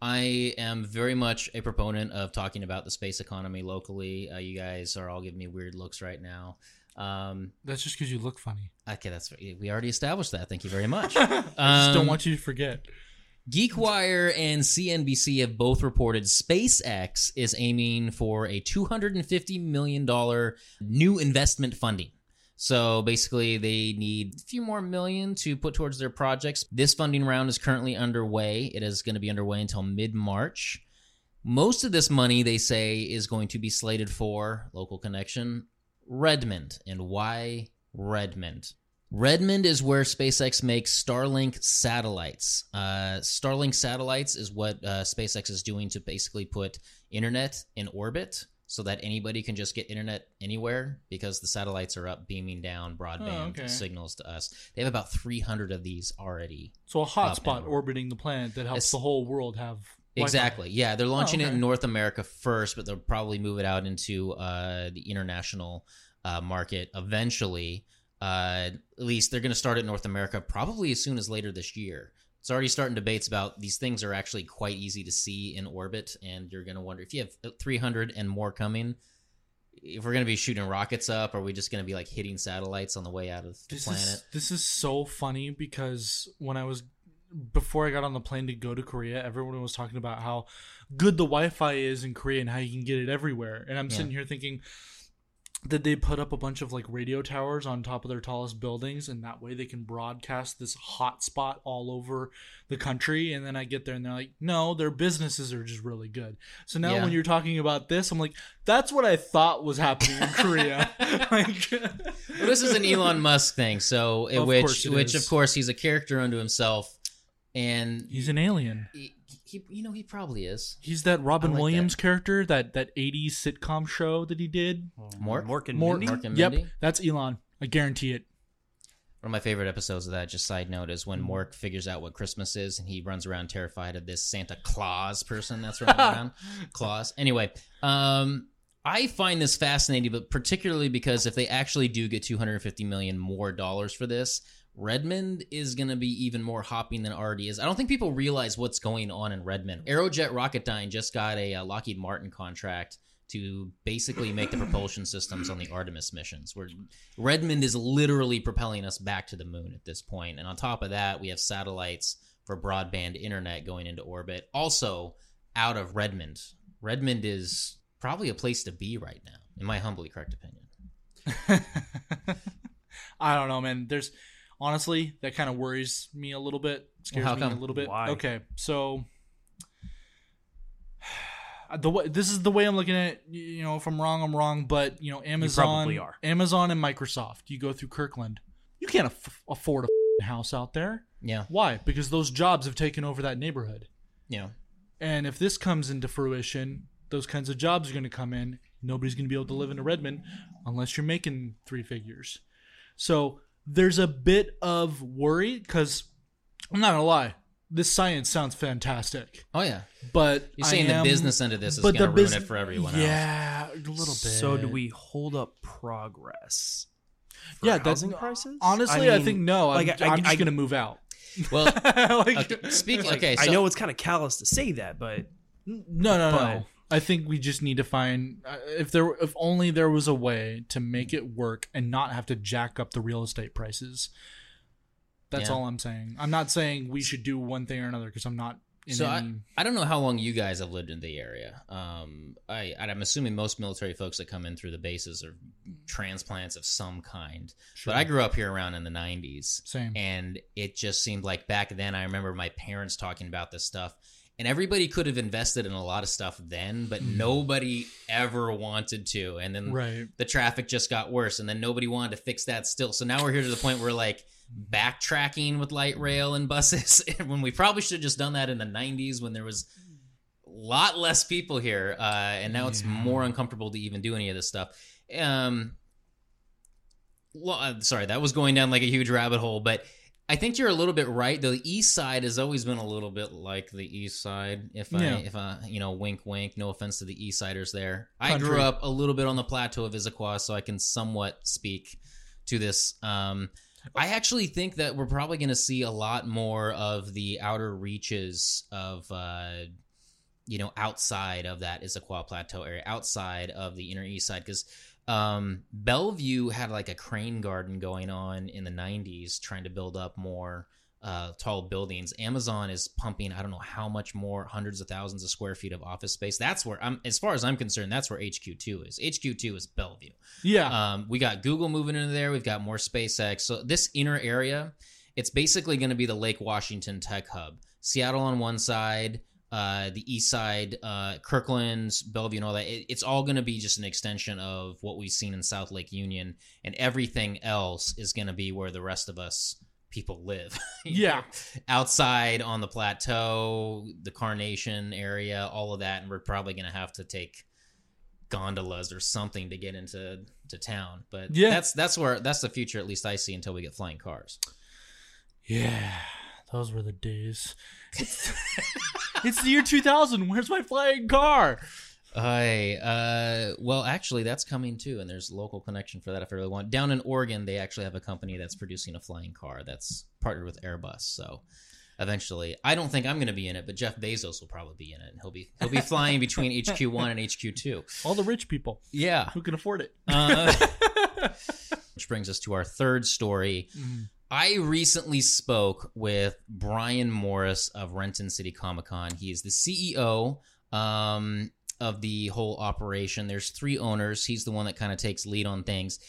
I am very much a proponent of talking about the space economy locally. Uh, you guys are all giving me weird looks right now. Um, That's just because you look funny. okay, that's we already established that. Thank you very much. I just Um, don't want you to forget. GeekWire and CNBC have both reported SpaceX is aiming for a $250 million new investment funding. So basically, they need a few more million to put towards their projects. This funding round is currently underway. It is going to be underway until mid March. Most of this money, they say, is going to be slated for local connection Redmond. And why Redmond? Redmond is where SpaceX makes Starlink satellites. Uh, Starlink satellites is what uh, SpaceX is doing to basically put internet in orbit so that anybody can just get internet anywhere because the satellites are up beaming down broadband Oh, okay. signals to us. They have about 300 of these already. So a hotspot orbiting the planet that helps It's- the whole world have Wi-Fi. Exactly. Yeah, they're launching it okay. in North America first, but they'll probably move it out into uh, the international uh, market eventually. Uh, at least they're going to start at North America probably as soon as later this year. It's already starting debates about these things are actually quite easy to see in orbit, and you're going to wonder if you have 300 and more coming. If we're going to be shooting rockets up, are we just going to be like hitting satellites on the way out of the this planet? Is, this is so funny because when I was before I got on the plane to go to Korea, everyone was talking about how good the Wi-Fi is in Korea and how you can get it everywhere. And I'm Yeah. sitting here thinking that they put up a bunch of like radio towers on top of their tallest buildings and that way they can broadcast this hot spot all over the country and then I get there and they're like no their businesses are just really good so now Yeah. when you're talking about this I'm like that's what I thought was happening in Korea like Well, this is an Elon Musk thing, so which which is. of course he's a character unto himself, and he's an alien he, he you know he probably is. He's that Robin like Williams that. character, that that '80s sitcom show that he did. Mork? Mork and More, Mindy? Mork and Mindy. yep, that's Elon. I guarantee it. One of my favorite episodes of that, just side note, is when Mork figures out what Christmas is and he runs around terrified of this Santa Claus person that's running around. Claus. Anyway, um, I find this fascinating, but particularly because if they actually do get 250 million more dollars for this, Redmond is going to be even more hopping than already is. I don't think people realize what's going on in Redmond. Aerojet Rocketdyne just got a uh, Lockheed Martin contract to basically make the propulsion systems on the Artemis missions. Where Redmond is literally propelling us back to the moon at this point. And on top of that, we have satellites for broadband internet going into orbit. Also, out of Redmond. Redmond is probably a place to be right now, in my humbly correct opinion. I don't know, man. There's honestly that kind of worries me a little bit. Scares Well, me come? a little bit. Why? Okay, so the way this is the way I'm looking at. it, You know, if I'm wrong, I'm wrong. But you know, Amazon, are. Amazon and Microsoft. You go through Kirkland. You can't aff- afford a house out there. Yeah. Why? Because those jobs have taken over that neighborhood. Yeah. And if this comes into fruition, those kinds of jobs are going to come in. Nobody's going to be able to live in a Redmond unless you're making three figures. So there's a bit of worry because I'm not going to lie. This science sounds fantastic, oh yeah. but You're saying am- the business end of this is but going to the ruin bus- it for everyone else. Yeah, a little bit. So do we hold up progress? for Yeah, that's housing prices. Honestly, I, mean, think no. I'm, like, I- I'm just I- going to move out. Well, like, okay, speaking. like, okay, so I know it's kind of callous to say that, but No, no, But- no. I think we just need to find uh, if there if only there was a way to make it work and not have to jack up the real estate prices. That's Yeah. all I'm saying. I'm not saying we should do one thing or another because I'm not in So any. I, I don't know how long you guys have lived in the area. Um, I I'm assuming most military folks that come in through the bases are transplants of some kind. Sure. But I grew up here around in the 90s. Same. And it just seemed like back then, I remember my parents talking about this stuff. And everybody could have invested in a lot of stuff then, but nobody ever wanted to. And then right. the traffic just got worse, and then nobody wanted to fix that still. So now we're here to the point where like backtracking with light rail and buses when we probably should have just done that in the 90s when there was a lot less people here, uh, and now it's more uncomfortable to even do any of this stuff. Um, well, uh, sorry, that was going down like a huge rabbit hole, but I think you're a little bit right. The east side has always been a little bit like the east side. If I, if I, you know, wink, wink. No offense to the east siders there. I grew up a little bit on the plateau of Issaquah, so I can somewhat speak to this. Um, I actually think that we're probably going to see a lot more of the outer reaches of, uh, you know, outside of that Issaquah Plateau area, outside of the inner east side, because um, Bellevue had like a crane garden going on in the 90s, trying to build up more uh, tall buildings. Amazon is pumping, I don't know how much more, hundreds of thousands of square feet of office space. That's where I'm, as far as I'm concerned, that's where HQ2 is. HQ2 is Bellevue. Yeah. Um, we got Google moving into there. We've got more SpaceX. So this inner area, it's basically going to be the Lake Washington tech hub. Seattle on one side, uh, the east side, uh, Kirkland's, Bellevue, and all that. It, it's all going to be just an extension of what we've seen in South Lake Union, and everything else is going to be where the rest of us people live. Yeah. know, outside on the plateau, the Carnation area, all of that, and we're probably going to have to take gondolas or something to get into to town. But Yeah. that's that's where that's the future at least I see until we get flying cars. yeah. Those were the days. It's, the year 2000. Where's my flying car? Hi. Uh, well, actually, that's coming too, and there's local connection for that if I really want. Down in Oregon, they actually have a company that's producing a flying car that's partnered with Airbus. So eventually. I don't think I'm going to be in it, but Jeff Bezos will probably be in it. And he'll be he'll be flying between HQ one and HQ two. All the rich people. Yeah, who can afford it. Uh, which brings us to our third story. Mm. I recently spoke with Brian Morris of Renton City Comic Con. He is the CEO um, of the whole operation. There's three owners. He's the one that kind of takes lead on things.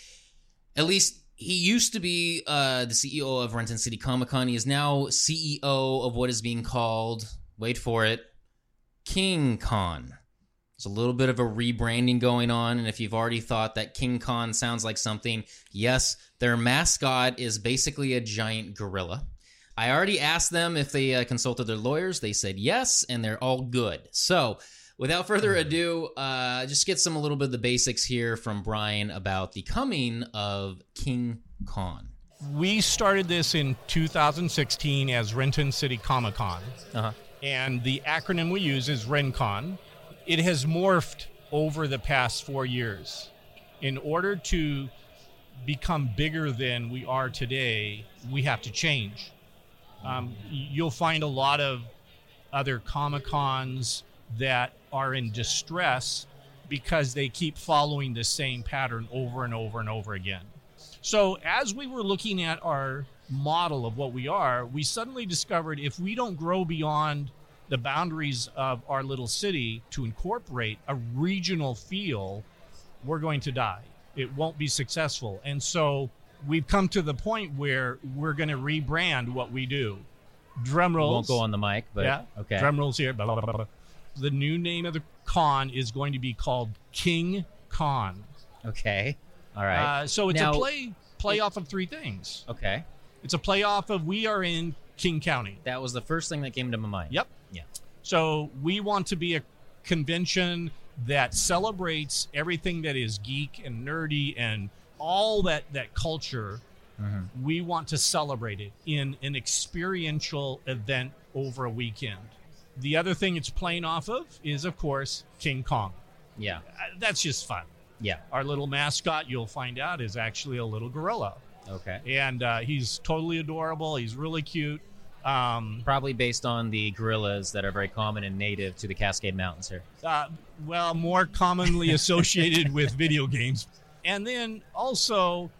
At least he used to be uh, the CEO of Renton City Comic Con. He is now CEO of what is being called, wait for it, King Con. There's a little bit of a rebranding going on. And if you've already thought that King Con sounds like something, yes, their mascot is basically a giant gorilla. I already asked them if they uh, consulted their lawyers. They said yes, and they're all good. So, without further ado, uh, just get some a little bit of the basics here from Brian about the coming of King Con. We started this in 2016 as Renton City Comic Con, uh-huh. and the acronym we use is RenCon. It has morphed over the past four years. In order to become bigger than we are today, we have to change. Um, you'll find a lot of other Comic Cons that are in distress because they keep following the same pattern over and over and over again. So, as we were looking at our model of what we are, we suddenly discovered if we don't grow beyond the boundaries of our little city to incorporate a regional feel, we're going to die. It won't be successful. And so, we've come to the point where we're going to rebrand what we do. Drum rolls. Won't go on the mic, but yeah, okay. Drum rolls here. Blah, blah, blah, the new name of the con is going to be called King Con. Okay. All right. Uh, so it's now, a play play off of three things. Okay. It's a play off of we are in King County. That was the first thing that came to my mind. Yep. Yeah. So we want to be a convention that celebrates everything that is geek and nerdy and all that that culture. Mm-hmm. We want to celebrate it in an experiential event over a weekend. The other thing it's playing off of is, of course, King Kong. Yeah. Uh, that's just fun. Yeah. Our little mascot, you'll find out, is actually a little gorilla. Okay. And uh, he's totally adorable. He's really cute. Um, Probably based on the gorillas that are very common and native to the Cascade Mountains here. Uh, well, more commonly associated with video games. And then also,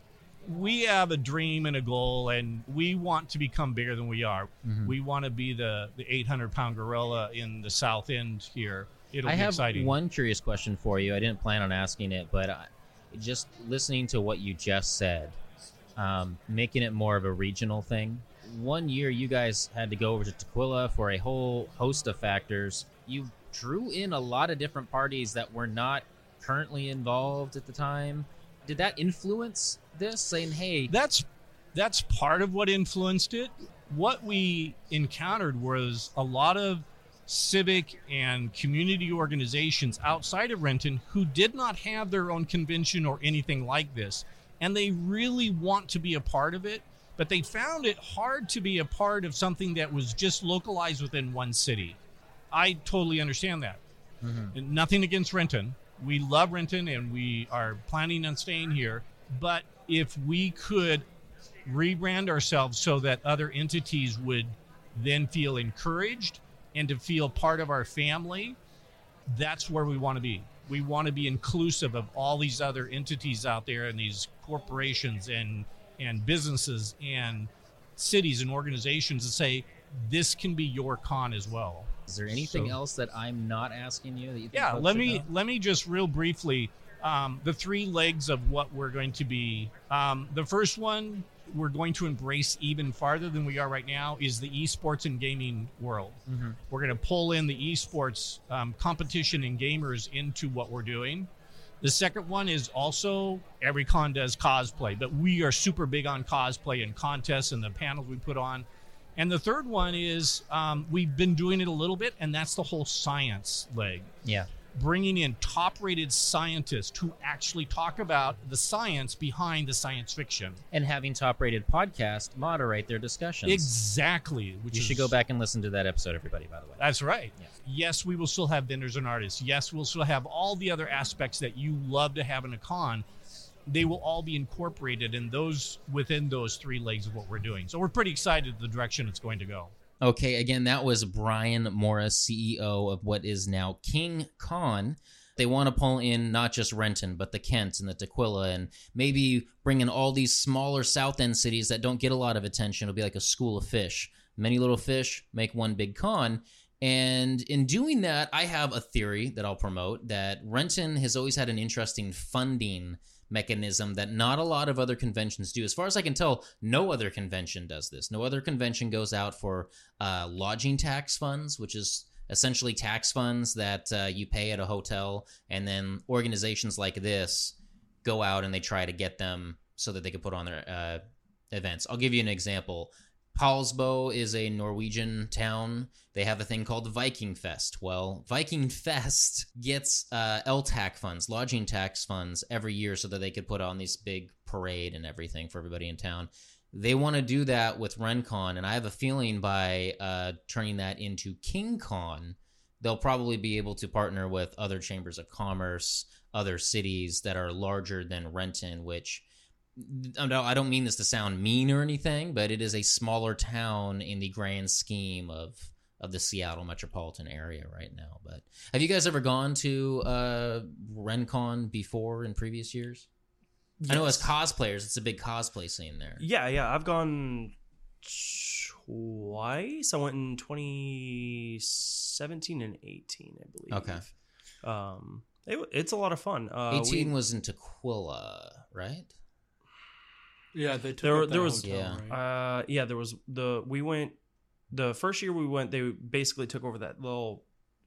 we have a dream and a goal, and we want to become bigger than we are. Mm-hmm. We want to be the the 800 pound gorilla in the South End here. It'll I be have exciting. one curious question for you. I didn't plan on asking it, but I, just listening to what you just said, um, making it more of a regional thing. One year, you guys had to go over to Tukwila for a whole host of factors. You drew in a lot of different parties that were not currently involved at the time did that influence this? Saying, hey, that's that's part of what influenced it. What we encountered was a lot of civic and community organizations outside of Renton who did not have their own convention or anything like this. And they really want to be a part of it, but they found it hard to be a part of something that was just localized within one city. I totally understand that. Mm-hmm. Nothing against Renton we love Renton and we are planning on staying here. But if we could rebrand ourselves so that other entities would then feel encouraged and to feel part of our family, that's where we want to be. We want to be inclusive of all these other entities out there and these corporations and and businesses and cities and organizations to say this can be your con as well. Is there anything so, else that I'm not asking you that you think Yeah, let me know? let me just real briefly um, the three legs of what we're going to be. Um, the first one we're going to embrace even farther than we are right now is the esports and gaming world. Mm-hmm. We're going to pull in the esports um, competition and gamers into what we're doing. The second one is also every con does cosplay, but we are super big on cosplay and contests and the panels we put on. And the third one is um, we've been doing it a little bit, and that's the whole science leg. Yeah. Bringing in top rated scientists who actually talk about the science behind the science fiction. And having top rated podcasts moderate their discussions. Exactly. Which you is, should go back and listen to that episode, everybody, by the way. That's right. Yeah. Yes, we will still have vendors and artists. Yes, we'll still have all the other aspects that you love to have in a con they will all be incorporated in those within those three legs of what we're doing. So we're pretty excited the direction it's going to go. Okay, again, that was Brian Morris, CEO of what is now King Con. They want to pull in not just Renton, but the Kent and the Tukwila, and maybe bring in all these smaller South End cities that don't get a lot of attention. It'll be like a school of fish. Many little fish make one big con. And in doing that, I have a theory that I'll promote that Renton has always had an interesting funding mechanism that not a lot of other conventions do. As far as I can tell, no other convention does this. No other convention goes out for uh, lodging tax funds, which is essentially tax funds that uh, you pay at a hotel, and then organizations like this go out and they try to get them so that they can put on their uh, events. I'll give you an example. Poulsbo is a Norwegian town. They have a thing called Viking Fest. Well, Viking Fest gets uh, LTAC funds, lodging tax funds, every year so that they could put on this big parade and everything for everybody in town. They want to do that with RenCon, and I have a feeling by uh, turning that into KingCon, they'll probably be able to partner with other chambers of commerce, other cities that are larger than Renton, which I don't mean this to sound mean or anything, but it is a smaller town in the grand scheme of of the Seattle metropolitan area right now. But have you guys ever gone to uh, RenCon before in previous years? Yes. I know as cosplayers, it's a big cosplay scene there. Yeah, yeah, I've gone twice. I went in 2017 and 18, I believe. Okay. Um, it, it's a lot of fun. Uh, 18 we, was in Tukwila, right? Yeah, they took there. there was hotel, yeah, right? uh, yeah. There was the we went the first year we went. They basically took over that little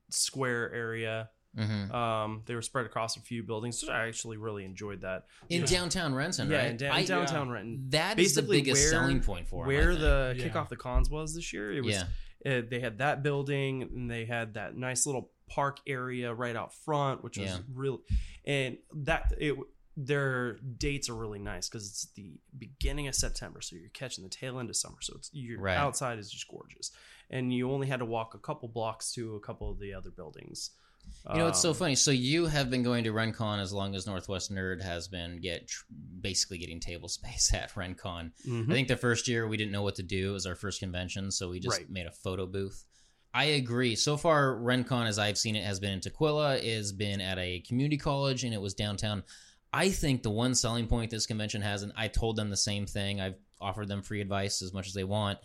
square area. Mm-hmm. Um, they were spread across a few buildings. So I actually really enjoyed that in yeah. downtown Renton. Yeah, right? in, da- I, downtown yeah. Renton. That basically is the biggest where, selling point for where the yeah. kickoff the cons was this year. It was. Yeah. It, they had that building and they had that nice little park area right out front, which was really, and that it their dates are really nice because it's the beginning of September, so you're catching the tail end of summer. So it's your right. outside is just gorgeous, and you only had to walk a couple blocks to a couple of the other buildings. You know, it's so um, funny. So you have been going to RenCon as long as Northwest Nerd has been get tr- basically getting table space at RenCon. Mm-hmm. I think the first year we didn't know what to do. It was our first convention, so we just right. made a photo booth. I agree. So far, RenCon, as I've seen it, has been in Tukwila, has been at a community college, and it was downtown. I think the one selling point this convention has, and I told them the same thing, I've offered them free advice as much as they want.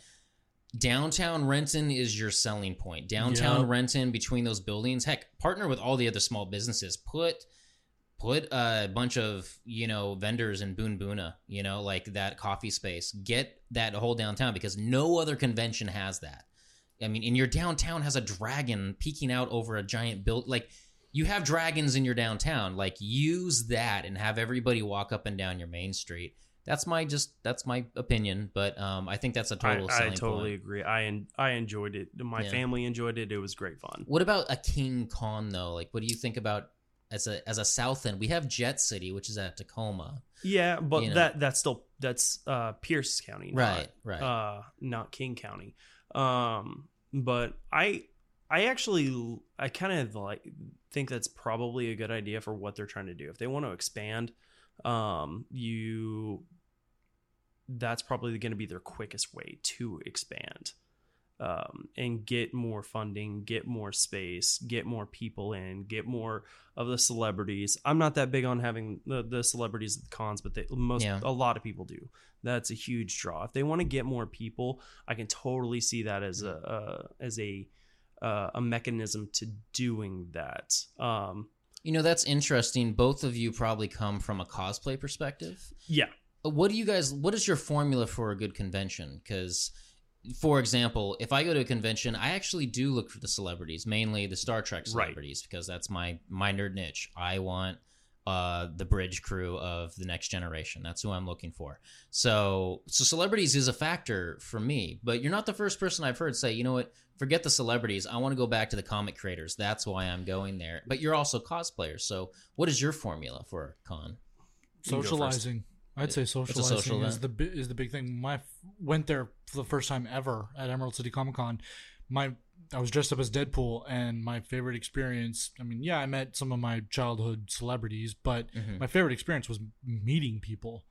Downtown Renton is your selling point. Downtown yep. Renton, between those buildings, heck, partner with all the other small businesses. Put put a bunch of you know vendors in Boon Boona, you know, like that coffee space. Get that whole downtown because no other convention has that. I mean, and your downtown has a dragon peeking out over a giant build. Like you have dragons in your downtown like use that and have everybody walk up and down your main street. That's my just that's my opinion but um, i think that's a total i, I totally point. agree. I i enjoyed it. My yeah. family enjoyed it. It was great fun. What about a king con though? Like what do you think about as a as a south end? We have jet city which is at tacoma. Yeah but you know? that that's still that's uh pierce county right not, right uh not king county. Um but i i actually i kind of like think that's probably a good idea for what they're trying to do. If they want to expand, um, you that's probably going to be their quickest way to expand um, and get more funding, get more space, get more people in, get more of the celebrities. I'm not that big on having the, the celebrities at the cons, but they, most yeah. a lot of people do. That's a huge draw. If they want to get more people, I can totally see that as a, a as a uh, a mechanism to doing that. Um, you know, that's interesting. Both of you probably come from a cosplay perspective. Yeah. Uh, what do you guys? What is your formula for a good convention? Because, for example, if I go to a convention, I actually do look for the celebrities, mainly the Star Trek celebrities, right. because that's my my nerd niche. I want uh, the bridge crew of the next generation. That's who I'm looking for. So, so celebrities is a factor for me. But you're not the first person I've heard say, you know what, forget the celebrities. I want to go back to the comic creators. That's why I'm going there. But you're also cosplayers. So, what is your formula for con? Socializing. I'd say socializing social is the is the big thing. My went there for the first time ever at Emerald City Comic Con. My I was dressed up as Deadpool, and my favorite experience. I mean, yeah, I met some of my childhood celebrities, but mm-hmm. my favorite experience was meeting people.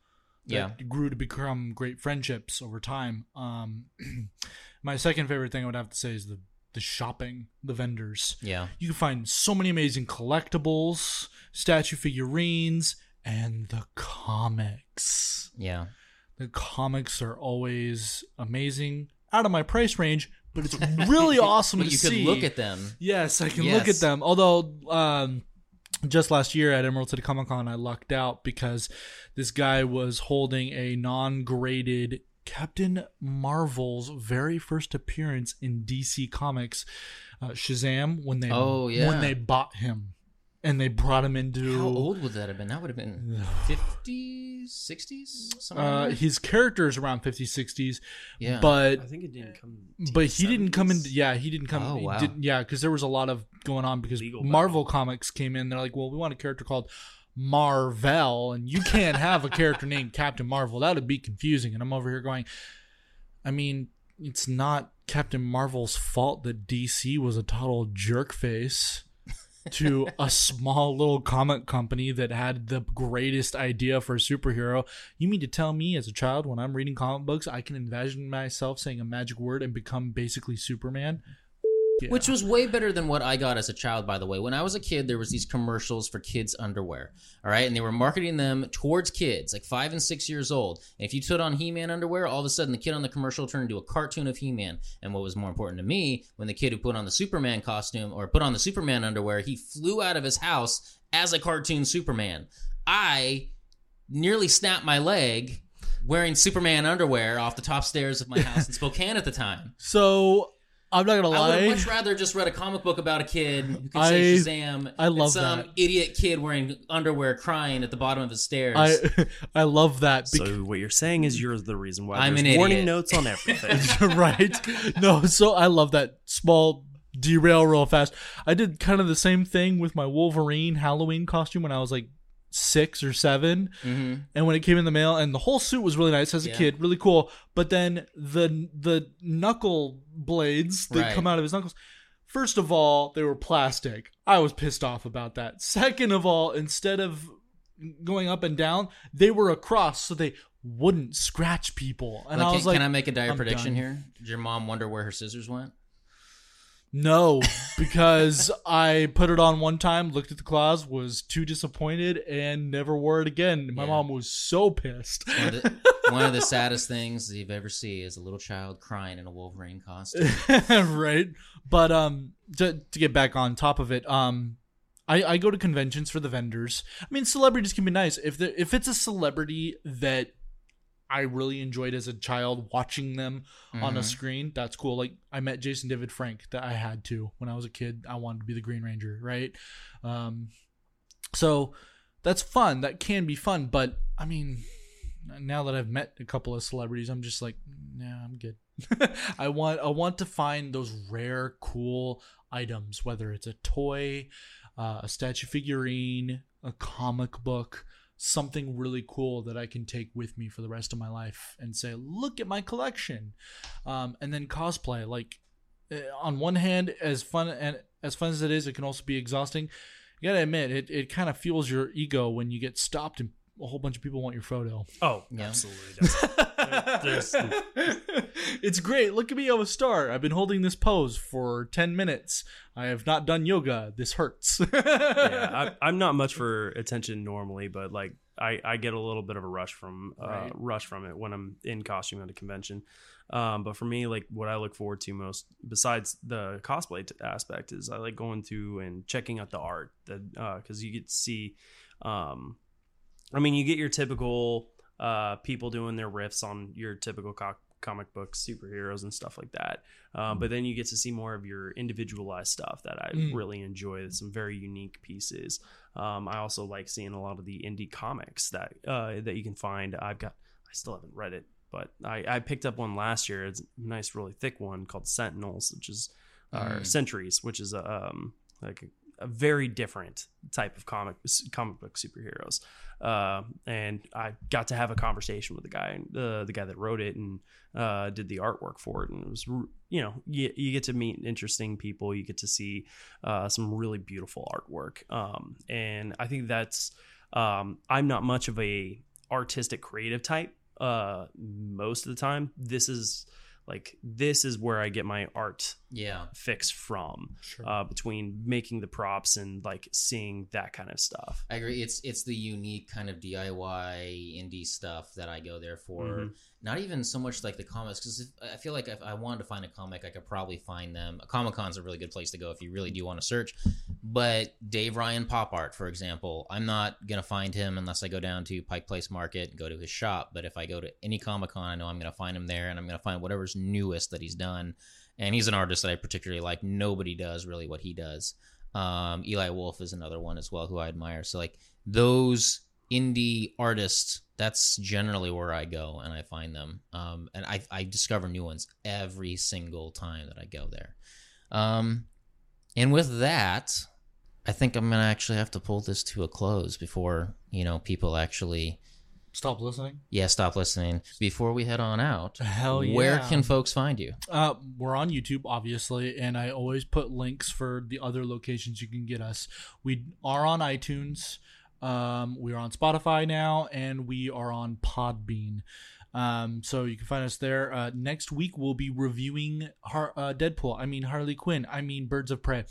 that Yeah. grew to become great friendships over time. Um, my second favorite thing I would have to say is the the shopping, the vendors. Yeah. You can find so many amazing collectibles, statue figurines, and the comics. Yeah. The comics are always amazing, out of my price range, but it's really awesome But to you see. could look at them. Yes, I can look at them. Although, um, just last year at Emerald City Comic Con, I lucked out because this guy was holding a non-graded Captain Marvel's very first appearance in DC Comics, uh, Shazam. When they Oh, yeah. when they bought him and they brought him into How old would that have been? That would have been 50s, 60s? Something Uh, his character is around 50s, 60s, Yeah. but I think it didn't come. but he didn't come in. Yeah, he didn't come. Oh, wow. didn't- yeah, because there was a lot of going on because Legal Marvel Comics came in. They're like, well, we want a character called Marvel, and you can't have a character named Captain Marvel. That would be confusing. And I'm over here going, I mean, it's not Captain Marvel's fault that DC was a total jerk face. To a small little comic company that had the greatest idea for a superhero. You mean to tell me as a child when I'm reading comic books I can imagine myself saying a magic word and become basically Superman? Yeah. Which was way better than what I got as a child, by the way. When I was a kid, there was these commercials for kids' underwear. All right, and they were marketing them towards kids, like five and six years old. And if you put on He-Man underwear, all of a sudden the kid on the commercial turned into a cartoon of He-Man. And what was more important to me, when the kid who put on the Superman costume or put on the Superman underwear, he flew out of his house as a cartoon Superman. I nearly snapped my leg wearing Superman underwear off the top stairs of my house in Spokane at the time. so I'm not gonna lie. I would much rather just read a comic book about a kid who could I- say Shazam. I love than some that. idiot kid wearing underwear crying at the bottom of the stairs. I I love that. So what you're saying is you're the reason why I'm there's an idiot. warning notes on everything. right? No, so I love that small derail real fast. I did kind of the same thing with my Wolverine Halloween costume when I was like six or seven. hmm and when it came in the mail and the whole suit was really nice as a Yeah. kid really cool but then the the knuckle blades that Right. come out of his knuckles first of all they were plastic i was pissed off about that second of all instead of going up and down they were across so they wouldn't scratch people and i can, was like can I make a dire I'm prediction done. here? Did your mom wonder where her scissors went? No because i put it on one time looked at the claws was too disappointed and never wore it again. My Yeah. mom was so pissed. One of, the, one of the saddest things you've ever see is a little child crying in a Wolverine costume. right? But um to, to get back on top of it um I, I go to conventions for the vendors. I mean celebrities can be nice. If the, if it's a celebrity that i really enjoyed as a child watching them on a Mhm. screen. That's cool. Like i met jason david frank that i had to when i was a kid. I wanted to be the green ranger right? Um so that's fun. That can be fun but i mean now that i've met a couple of celebrities i'm just like nah i'm good. I want i want to find those rare cool items whether it's a toy uh, a statue figurine a comic book something really cool that i can take with me for the rest of my life and say look at my collection um, and then cosplay like uh, on one hand as fun and as fun as it is it can also be exhausting you gotta admit it, it kind of fuels your ego when you get stopped and a whole bunch of people want your photo oh, Yeah. absolutely. There's- it's great look at me i'm a star i've been holding this pose for 10 minutes i have not done yoga this hurts yeah, I, I'm not much for attention normally, but like I, I get a little bit of a rush from uh, Right. rush from it when I'm in costume at a convention. Um, but for me, like what I look forward to most, besides the cosplay t- aspect, is I like going to and checking out the art that because you get to see. Um, I mean, you get your typical uh, people doing their riffs on your typical co- comic book superheroes and stuff like that. Um, but then you get to see more of your individualized stuff that I Mm. really enjoy. Some very unique pieces. Um, I also like seeing a lot of the indie comics that uh, that you can find. I've got. I still haven't read it, but I, I picked up one last year. It's a nice, really thick one called Sentinels, which is or Mm. Centuries, which is a um, like a, very different type of comic comic book superheroes. Uh, and I got to have a conversation with the guy, uh, the guy that wrote it and uh, did the artwork for it, and it was you know you, you get to meet interesting people, you get to see uh, some really beautiful artwork, um, and I think that's um, I'm not much of a artistic creative type uh most of the time. This is like this is where i get my art Yeah. fix from Sure. uh between making the props and like seeing that kind of stuff I agree. It's it's the unique kind of DIY indie stuff that I go there for. Mhm. Not even so much like the comics, because I feel like if I wanted to find a comic, I could probably find them. A Comic Con's a really good place to go if you really do want to search. But Dave Ryan Pop Art, for example, I'm not gonna find him unless I go down to Pike Place Market and go to his shop. But if I go to any Comic Con, I know I'm gonna find him there, and I'm gonna find whatever's newest that he's done. And he's an artist that I particularly like. Nobody does really what he does. Um, Eli Wolf is another one as well who I admire. So like those indie artists, that's generally where I go and I find them. Um, and I, I discover new ones every single time that I go there. Um, and with that, I think I'm gonna actually have to pull this to a close before you know people actually Stop listening. yeah stop listening before we head on out. Hell yeah. Where can folks find you? Uh, we're on YouTube, obviously, and I always put links for the other locations you can get us. We are on iTunes, um, we are on Spotify now, and we are on Podbean. Um, so you can find us there. Uh, next week we'll be reviewing Har- uh, Deadpool. I mean Harley Quinn. I mean Birds of Prey.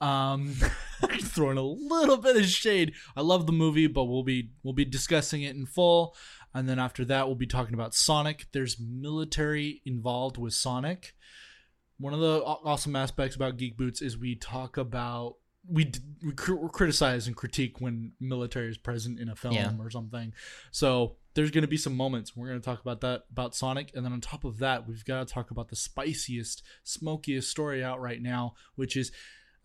Um, throwing a little bit of shade. I love the movie, but we'll be we'll be discussing it in full. And then after that, we'll be talking about Sonic. There's military involved with Sonic. One of the awesome aspects about Geek Boots is we talk about we, we cr- criticize and critique when military is present in a film Yeah. or something. So there's going to be some moments we're going to talk about that about Sonic, and then on top of that, we've got to talk about the spiciest, smokiest story out right now, which is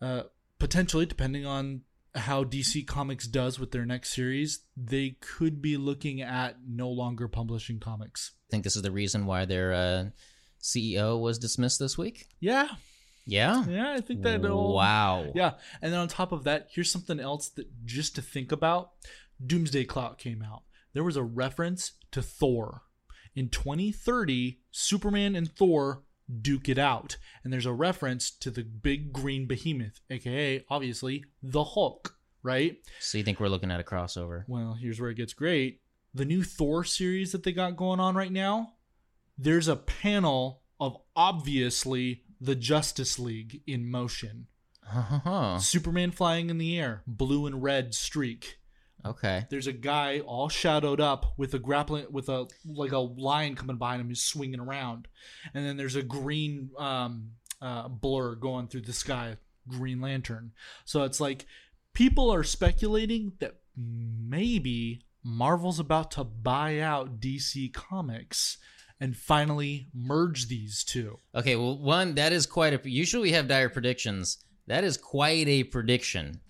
uh, potentially depending on how DC Comics does with their next series, they could be looking at no longer publishing comics. I think this is the reason why their uh, CEO was dismissed this week. Yeah, Yeah. yeah, I think that. Wow. Yeah, and then on top of that, here's something else that just to think about. Doomsday Clock came out. There was a reference to Thor. In 2030, Superman and Thor duke it out, and there's a reference to the big green behemoth, aka obviously the Hulk, right? So you think we're looking at a crossover? Well, here's where it gets great. The new Thor series that they got going on right now, there's a panel of obviously the Justice League in motion. Uh-huh. Superman flying in the air, blue and red streak. Okay. There's a guy all shadowed up with a grappling with a like a lion coming behind him, who's swinging around, and then there's a green um, uh, blur going through the sky, Green Lantern. So it's like people are speculating that maybe Marvel's about to buy out DC Comics and finally merge these two. Okay. Well, one that is quite a. Usually we have dire predictions. That is quite a prediction.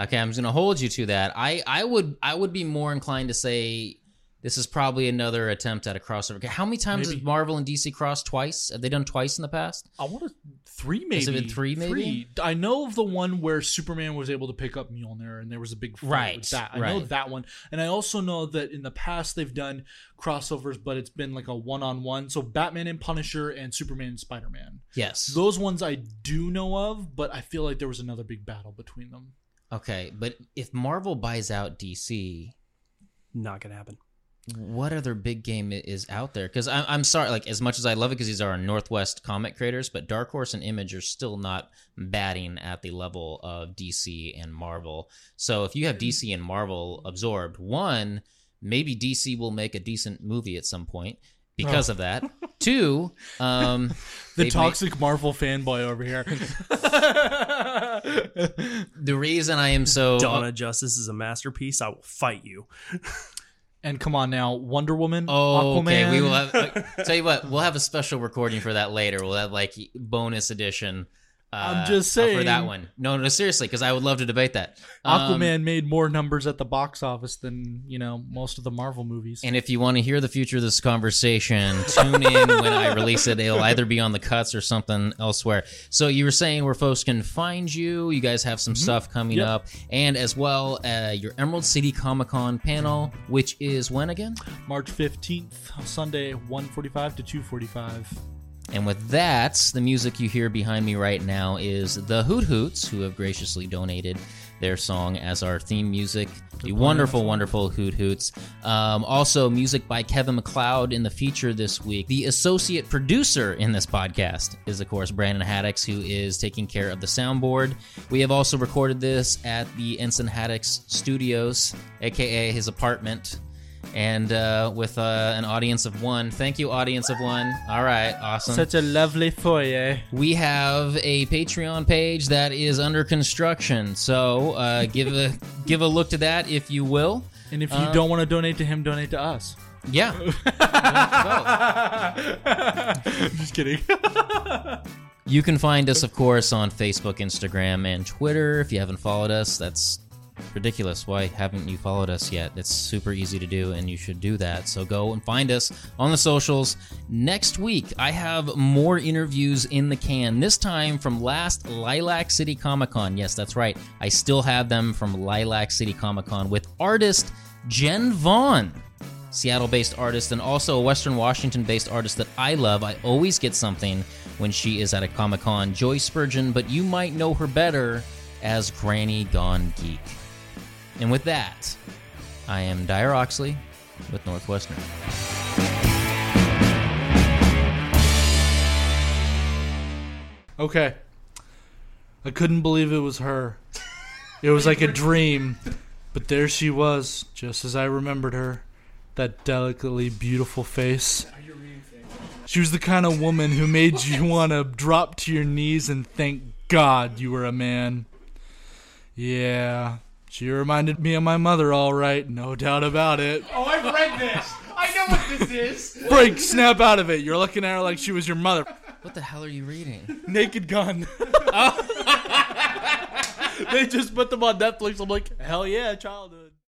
Okay, I'm just gonna hold you to that. I I would I would be more inclined to say this is probably another attempt at a crossover. How many times Maybe. has Marvel and DC crossed twice? Have they done twice in the past? I want to three maybe. Has it been three, maybe? Three. I know of the one where Superman was able to pick up Mjolnir, and there was a big fight Right, with that. I know right. that one, and I also know that in the past they've done crossovers, but it's been like a one-on-one. So Batman and Punisher and Superman and Spider-Man. Yes. Those ones I do know of, but I feel like there was another big battle between them. Okay, but if Marvel buys out DC, not gonna happen what other big game is out there? Because I'm, I'm sorry, like as much as I love it, because these are Northwest comic creators, but Dark Horse and Image are still not batting at the level of DC and Marvel. So if you have DC and Marvel absorbed, one, maybe DC will make a decent movie at some point because of that. Two, um, The toxic Marvel fanboy over here. the reason I am so Dawn of Justice is a masterpiece. I will fight you. and come on now, Wonder Woman, Oh, Aquaman. okay. We will have. Uh, tell you what, we'll have a special recording for that later. We'll have like bonus edition. Uh, I'm just saying for that one. No, no, seriously, because I would love to debate that. Um, Aquaman made more numbers at the box office than you know most of the Marvel movies. and if you want to hear the future of this conversation, tune in when I release it. It'll either be on the cuts or something elsewhere. So you were saying where folks can find you. You guys have some stuff coming Mm-hmm. Yep. up, and as well uh, your Emerald City Comic Con panel, which is when again? March 15th, Sunday, 1:45 to 2:45. And with that, the music you hear behind me right now is the Hoot Hoots, who have graciously donated their song as our theme music. The wonderful, wonderful Hoot Hoots. Um, also, music by Kevin MacLeod in the feature this week. The associate producer in this podcast is, of course, Brandon Haddox, who is taking care of the soundboard. We have also recorded this at the Ensign Haddox Studios, aka his apartment and uh, with uh, an audience of one. Thank you, audience of one. All right, awesome. Such a lovely foyer. we have a Patreon page that is under construction, so uh, give a give a look to that if you will. And if you Uh, don't want to donate to him, donate to us. Yeah. Just kidding. You can find us, of course, on Facebook, Instagram, and Twitter. If you haven't followed us, that's ridiculous. Why haven't you followed us yet? It's super easy to do, and you should do that. So go and find us on the socials. Next week, I have more interviews in the can, this time from last Lilac City Comic Con. Yes, that's right. I still have them from Lilac City Comic Con with artist Jen Vaughn. Seattle based artist and also a Western Washington based artist that I love. I always get something when she is at a Comic Con. Joy Spurgeon, but you might know her better as Granny Gone Geek. And with that, I am Dyer Oxley with Northwestern. Okay. I couldn't believe it was her. It was like a dream. But there she was, just as I remembered her. That delicately beautiful face. She was the kind of woman who made you want to drop to your knees and thank God you were a man. Yeah, she reminded me of my mother, all right, no doubt about it. Oh, I've read this. I know what this is. Frank, snap out of it. You're looking at her like she was your mother. What the hell are you reading? Naked Gun. they just put them on Netflix. I'm like, hell yeah, childhood.